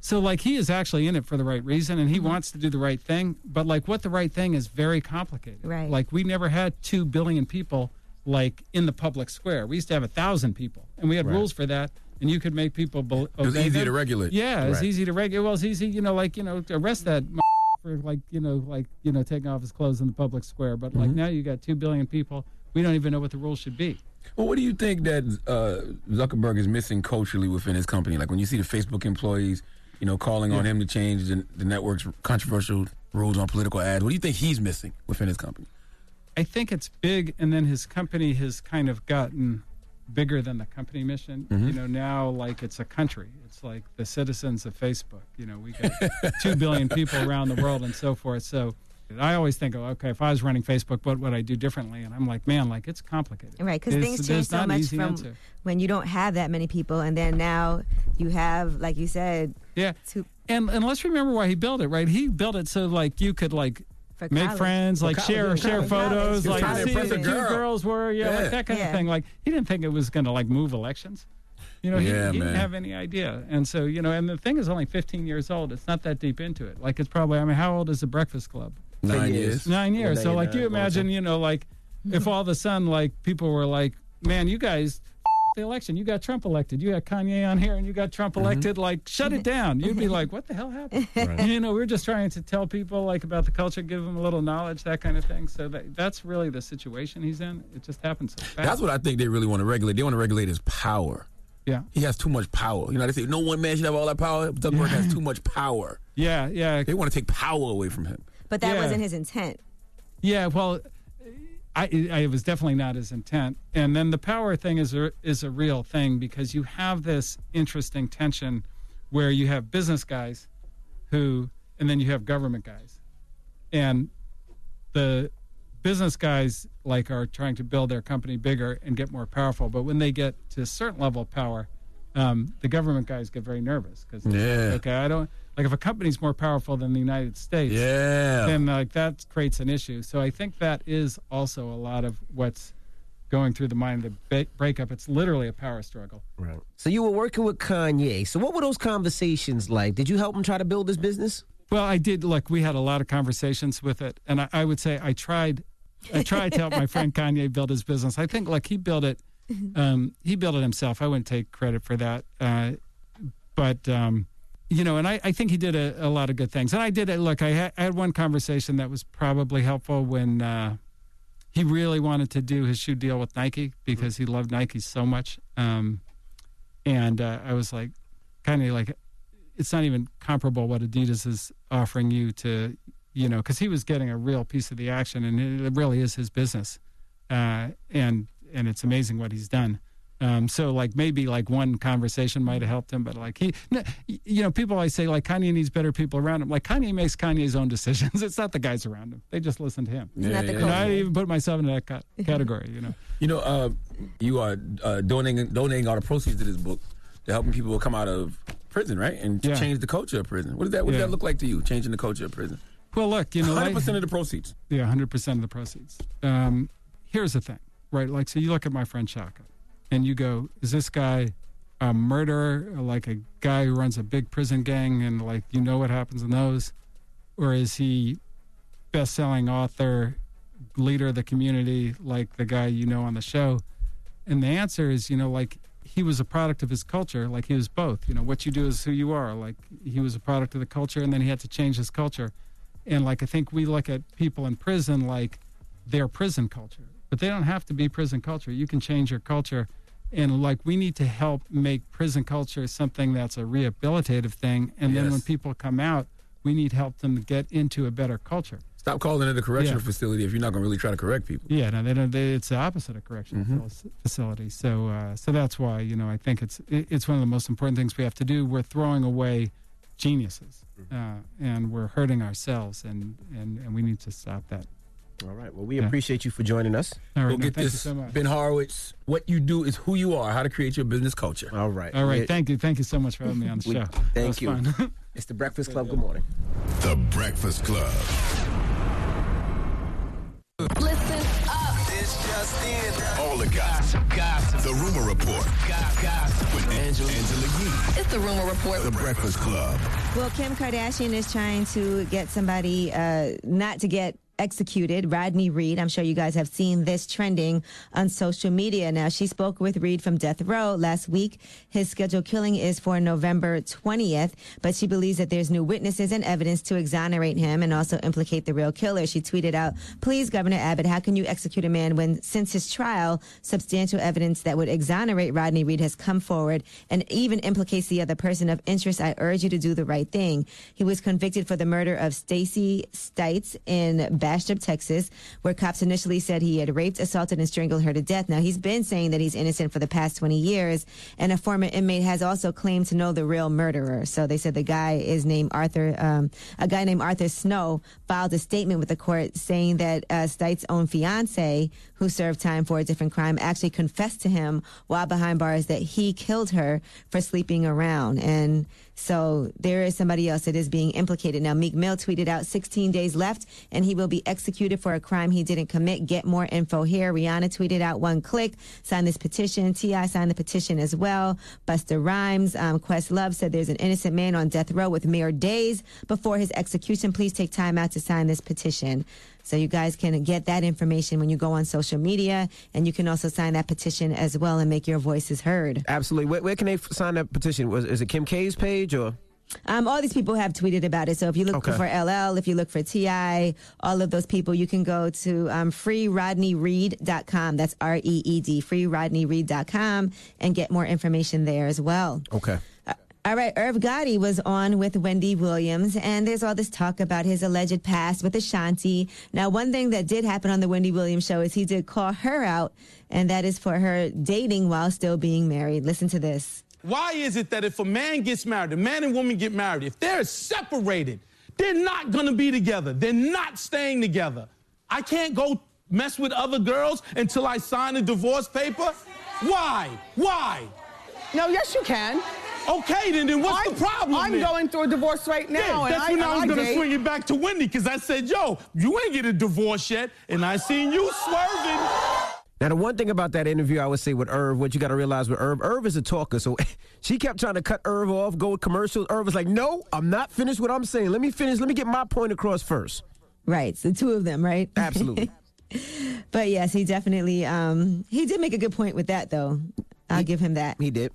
So like he is actually in it for the right reason and he mm-hmm. wants to do the right thing, but like what the right thing is very complicated. Right. Like we never had 2 billion people like in the public square. We used to have a 1000 people and we had Right. rules for that and you could make people be- It was easy them. to regulate. Yeah, it's Right. easy to regulate. Well, it's easy, you know, like, you know, to arrest that for like, you know, like, you know, taking off his clothes in the public square. But like now you got 2 billion people. We don't even know what the rules should be. Well, what do you think that uh, Zuckerberg is missing culturally within his company? Like when you see the Facebook employees, you know, calling on him to change the, the network's controversial rules on political ads. What do you think he's missing within his company? I think it's big, and then his company has kind of gotten bigger than the company mission. Mhm. You know, now like it's a country. It's like the citizens of Facebook. You know, we got two billion people around the world and so forth. So I always think, oh, okay, if I was running Facebook, what would I do differently? And I'm like, man, like it's complicated. Right, because things change so much from answer. when you don't have that many people, and then now you have, like you said, Yeah. two. And and let's remember why he built it, right? He built it so like you could like For make college. friends, like college, share share college. photos, like see impress the two girl. girls were, yeah, Yeah. like that kind Yeah. of thing. Like he didn't think it was going to like move elections. You know, he, Yeah, he didn't have any idea. And so, you know, and the thing is only 15 years old. It's not that deep into it. Like it's probably, I mean, how old is the Breakfast Club? Nine years. years. Nine years. Well, So, like, you imagine, you know, like if all of a sudden, like, people were like, man, you guys, the election, you got Trump elected. You got Kanye on here and you got Trump mm-hmm. elected. Like, shut it down. You'd be like, what the hell happened? You know, we're just trying to tell people, like, about the culture, give them a little knowledge, that kind of thing. So that, that's really the situation he's in. It just happens so fast. That's what I think they really want to regulate. They want to regulate his power. Yeah. He has too much power. You know, they say no one man should have all that power. Zuckerberg has too much power. Yeah, yeah. They want to take power away from him. But that Yeah. wasn't his intent. Yeah, well, I, I it was definitely not his intent. And then the power thing is a, is a real thing because you have this interesting tension where you have business guys who, and then you have government guys, and the business guys like are trying to build their company bigger and get more powerful. But when they get to a certain level of power, um, the government guys get very nervous because Yeah. okay, I don't like if a company's more powerful than the United States, Yeah. then like that creates an issue. So I think that is also a lot of what's going through the mind of the ba- breakup. It's literally a power struggle. Right. So you were working with Kanye. So what were those conversations like? Did you help him try to build his business? Well, I did. Look, we had a lot of conversations with it, and I, I would say I tried. I tried to help my friend Kanye build his business. I think like he built it. Um, he built it himself. I wouldn't take credit for that. Uh, but um, you know, and I, I think he did a, a lot of good things. And I did it. Look, I had, I had one conversation that was probably helpful when uh, he really wanted to do his shoe deal with Nike because he loved Nike so much. Um, and uh, I was like, kind of like, it's not even comparable what Adidas is offering you to, you know, because he was getting a real piece of the action, and it really is his business, uh, and and it's amazing what he's done. Um, so like maybe like one conversation might have helped him, but like he, you know, people always say like Kanye needs better people around him. Like Kanye makes Kanye's own decisions. It's not the guys around him. They just listen to him. It's not the You I even put myself in that ca- category. You know. You know, uh, you are uh, donating donating all the proceeds to this book to helping people come out of prison, right, and to Yeah. change the culture of prison. What does that What does that look like to you? Changing the culture of prison. Well, look, you know, hundred percent of the proceeds. Yeah, hundred percent of the proceeds. Um, here's the thing, right? Like, so you look at my friend Shaka, and you go, "Is this guy a murderer, like a guy who runs a big prison gang, and like you know what happens in those, or is he best-selling author, leader of the community, like the guy you know on the show?" And the answer is, you know, like he was a product of his culture, like he was both. You know, what you do is who you are. Like he was a product of the culture, and then he had to change his culture. And like I think we look at people in prison like their prison culture, but they don't have to be prison culture. You can change your culture, and like we need to help make prison culture something that's a rehabilitative thing. And then when people come out, we need help them to get into a better culture. Stop calling it a correctional Yeah. facility if you're not going to really try to correct people. Yeah, no, they don't. They, it's the opposite of correctional Mhm. facility. So, uh, so that's why you know I think it's it, it's one of the most important things we have to do. We're throwing away geniuses, uh, and we're hurting ourselves, and, and and we need to stop that. All right. Well, we Yeah. appreciate you for joining us. All right, Go no, get thank you this, so much. Ben Horowitz. What you do is who you are. How to create your business culture. All right. All right, thank you, thank you so much for having me on the We- show. thank you. It's the Breakfast Club. Good morning. The Breakfast Club. Listen up. This just in. All the gossip. Gossip. The Rumor Report. Gossip. With Angela, Angela Yee. It's the rumor report. The Breakfast Club. Well, Kim Kardashian is trying to get somebody uh, not to get executed, Rodney Reed. I'm sure you guys have seen this trending on social media. Now, she spoke with Reed from Death Row last week. His scheduled killing is for November 20th, but she believes that there's new witnesses and evidence to exonerate him and also implicate the real killer. She tweeted out, Please, Governor Abbott, how can you execute a man when, since his trial, substantial evidence that would exonerate Rodney Reed has come forward and even implicates the other person of interest? I urge you to do the right thing. He was convicted for the murder of Stacy Stites in Bastrop, Texas, where cops initially said he had raped, assaulted, and strangled her to death. Now, he's been saying that he's innocent for the past 20 years, and a former inmate has also claimed to know the real murderer. So they said the guy is named Arthur, um, a guy named Arthur Snow filed a statement with the court saying that uh, Stites' own fiance, who served time for a different crime, actually confessed to him while behind bars that he killed her for sleeping around. And so there is somebody else that is being implicated. Now, Meek Mill tweeted out 16 days left and he will be executed for a crime he didn't commit. Get more info here. Rihanna tweeted out one click, sign this petition. T.I. signed the petition as well. Busta Rhymes, um, Questlove said there's an innocent man on death row with mere days before his execution. Please take time out to sign this petition. So you guys can get that information when you go on social media, and you can also sign that petition as well and make your voices heard. Absolutely. Where, where can they f- sign that petition? Was is it Kim K's page or? Um, all these people have tweeted about it. So if you look Okay. for LL, if you look for TI, all of those people, you can go to um, freerodneyreed.com. That's R E E D, freerodneyreed.com, and get more information there as well. Okay. All right, Irv Gotti was on with Wendy Williams, and there's all this talk about his alleged past with Ashanti. Now, one thing that did happen on the Wendy Williams show is he did call her out, and that is for her dating while still being married. Listen to this. Why is it that if a man gets married, a man and woman get married, if they're separated, they're not gonna be together. They're not staying together. I can't go mess with other girls until I sign a divorce paper? Why? Why? No, yes, you can. Okay, then, then what's I'm- the problem? I'm then? going through a divorce right now, Yeah, and that's I- when I, and was gonna swing it back to Wendy, because I said, yo, you ain't get a divorce yet, and I seen you swerving. Now, the one thing about that interview, I would say with Irv, what you got to realize with Irv, Irv is a talker. So she kept trying to cut Irv off, go with commercials. Irv was like, no, I'm not finished what I'm saying. Let me finish. Let me get my point across first. Right, it's the two of them, right? Absolutely. But yes, he definitely um, he did make a good point with that, though. I'll give him that. He did.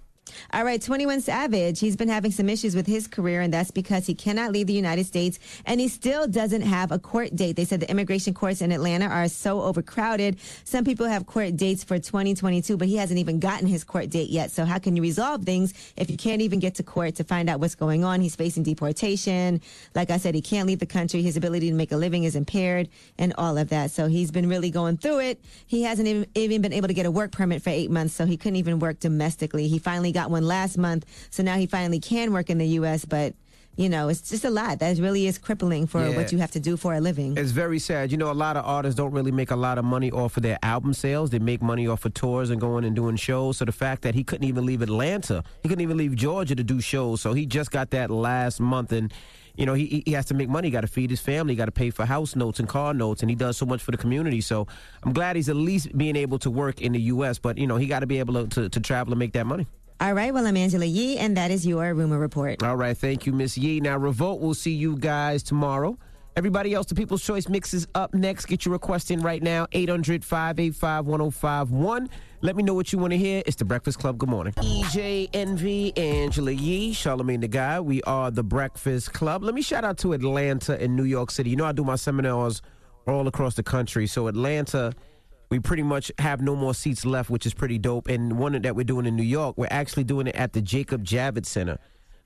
All right, 21 Savage. He's been having some issues with his career, and that's because he cannot leave the United States and he still doesn't have a court date. They said the immigration courts in Atlanta are so overcrowded. Some people have court dates for 2022, but he hasn't even gotten his court date yet. So, how can you resolve things if you can't even get to court to find out what's going on? He's facing deportation. Like I said, he can't leave the country. His ability to make a living is impaired, and all of that. So, he's been really going through it. He hasn't even, been able to get a work permit for eight months, so he couldn't even work domestically. He finally got one last month, so now he finally can work in the U.S., but you know, it's just a lot. That really is crippling for Yeah. what you have to do for a living. It's very sad. You know, a lot of artists don't really make a lot of money off of their album sales. They make money off of tours and going and doing shows. So the fact that he couldn't even leave Atlanta, he couldn't even leave Georgia to do shows. So he just got that last month and. You know, he, he has to make money. He got to feed his family. He got to pay for house notes and car notes, and he does so much for the community. So I'm glad he's at least being able to work in the U.S. But you know, he got to be able to, to to travel and make that money. All right, well, I'm Angela Yee, and that is your rumor report. All right, thank you, Miss Yee. Now, Revolt, we'll see you guys tomorrow. Everybody else, the People's Choice Mix is up next. Get your request in right now, 800 585 1051. Let me know what you want to hear. It's The Breakfast Club. Good morning. DJ Envy, Angela Yee, Charlamagne the God. We are The Breakfast Club. Let me shout out to Atlanta and New York City. You know, I do my seminars all across the country. So, Atlanta we pretty much have no more seats left, which is pretty dope. And one that we're doing in New York, we're actually doing it at the Jacob Javits Center.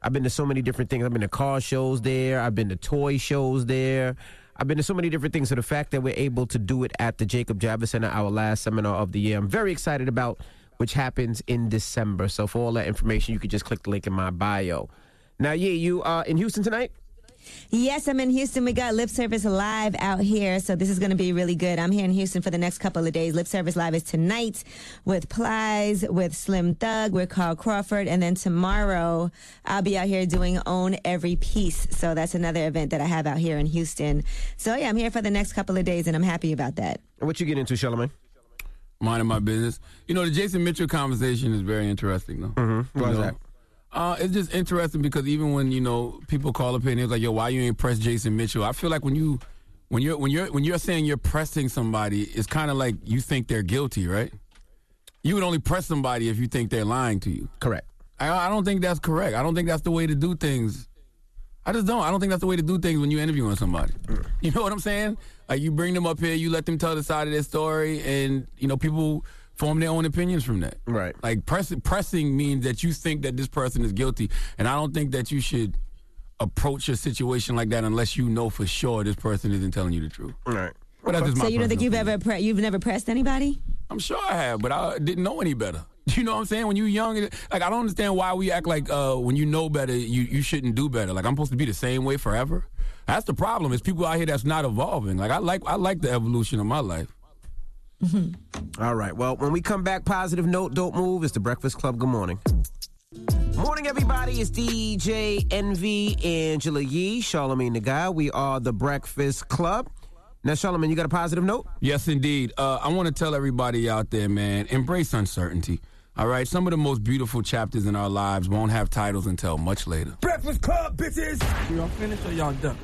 I've been to so many different things. I've been to car shows there. I've been to toy shows there. I've been to so many different things. So the fact that we're able to do it at the Jacob Javits Center, our last seminar of the year, I'm very excited about, which happens in December. So for all that information, you can just click the link in my bio. Now, yeah, you are in Houston tonight? Yes, I'm in Houston. We got Lip Service Live out here, so this is going to be really good. I'm here in Houston for the next couple of days. Lip Service Live is tonight with Plies, with Slim Thug, with Carl Crawford, and then tomorrow I'll be out here doing Own Every Piece. So that's another event that I have out here in Houston. So yeah, I'm here for the next couple of days, and I'm happy about that. What you get into, Charlamagne? Minding my business. You know, the Jason Mitchell conversation is very interesting, though. Mm-hmm. Why is know? that? Uh, it's just interesting because even when you know people call up and it's like, "Yo, why you ain't press Jason Mitchell?" I feel like when you when you're when you're when you're saying you're pressing somebody, it's kind of like you think they're guilty, right? You would only press somebody if you think they're lying to you. Correct. I, I don't think that's correct. I don't think that's the way to do things. I just don't. I don't think that's the way to do things when you're interviewing somebody. You know what I'm saying? Like you bring them up here, you let them tell the side of their story, and you know people form their own opinions from that. Right. Like press, pressing means that you think that this person is guilty, and I don't think that you should approach a situation like that unless you know for sure this person isn't telling you the truth. Right. But that's just so you don't think you've ever pre- you've never pressed anybody? I'm sure I have, but I didn't know any better. You know what I'm saying? When you're young, like I don't understand why we act like uh, when you know better, you, you shouldn't do better. Like I'm supposed to be the same way forever. That's the problem. Is people out here that's not evolving. Like I like I like the evolution of my life. All right. Well, when we come back, positive note, don't move. It's the Breakfast Club. Good morning. Morning, everybody. It's DJ Envy, Angela Yee, Charlamagne the God. We are the Breakfast Club. Now, Charlamagne, you got a positive note? Yes, indeed. Uh, I want to tell everybody out there, man, embrace uncertainty. All right, some of the most beautiful chapters in our lives won't have titles until much later. Breakfast Club, bitches. Y'all finished or y'all done?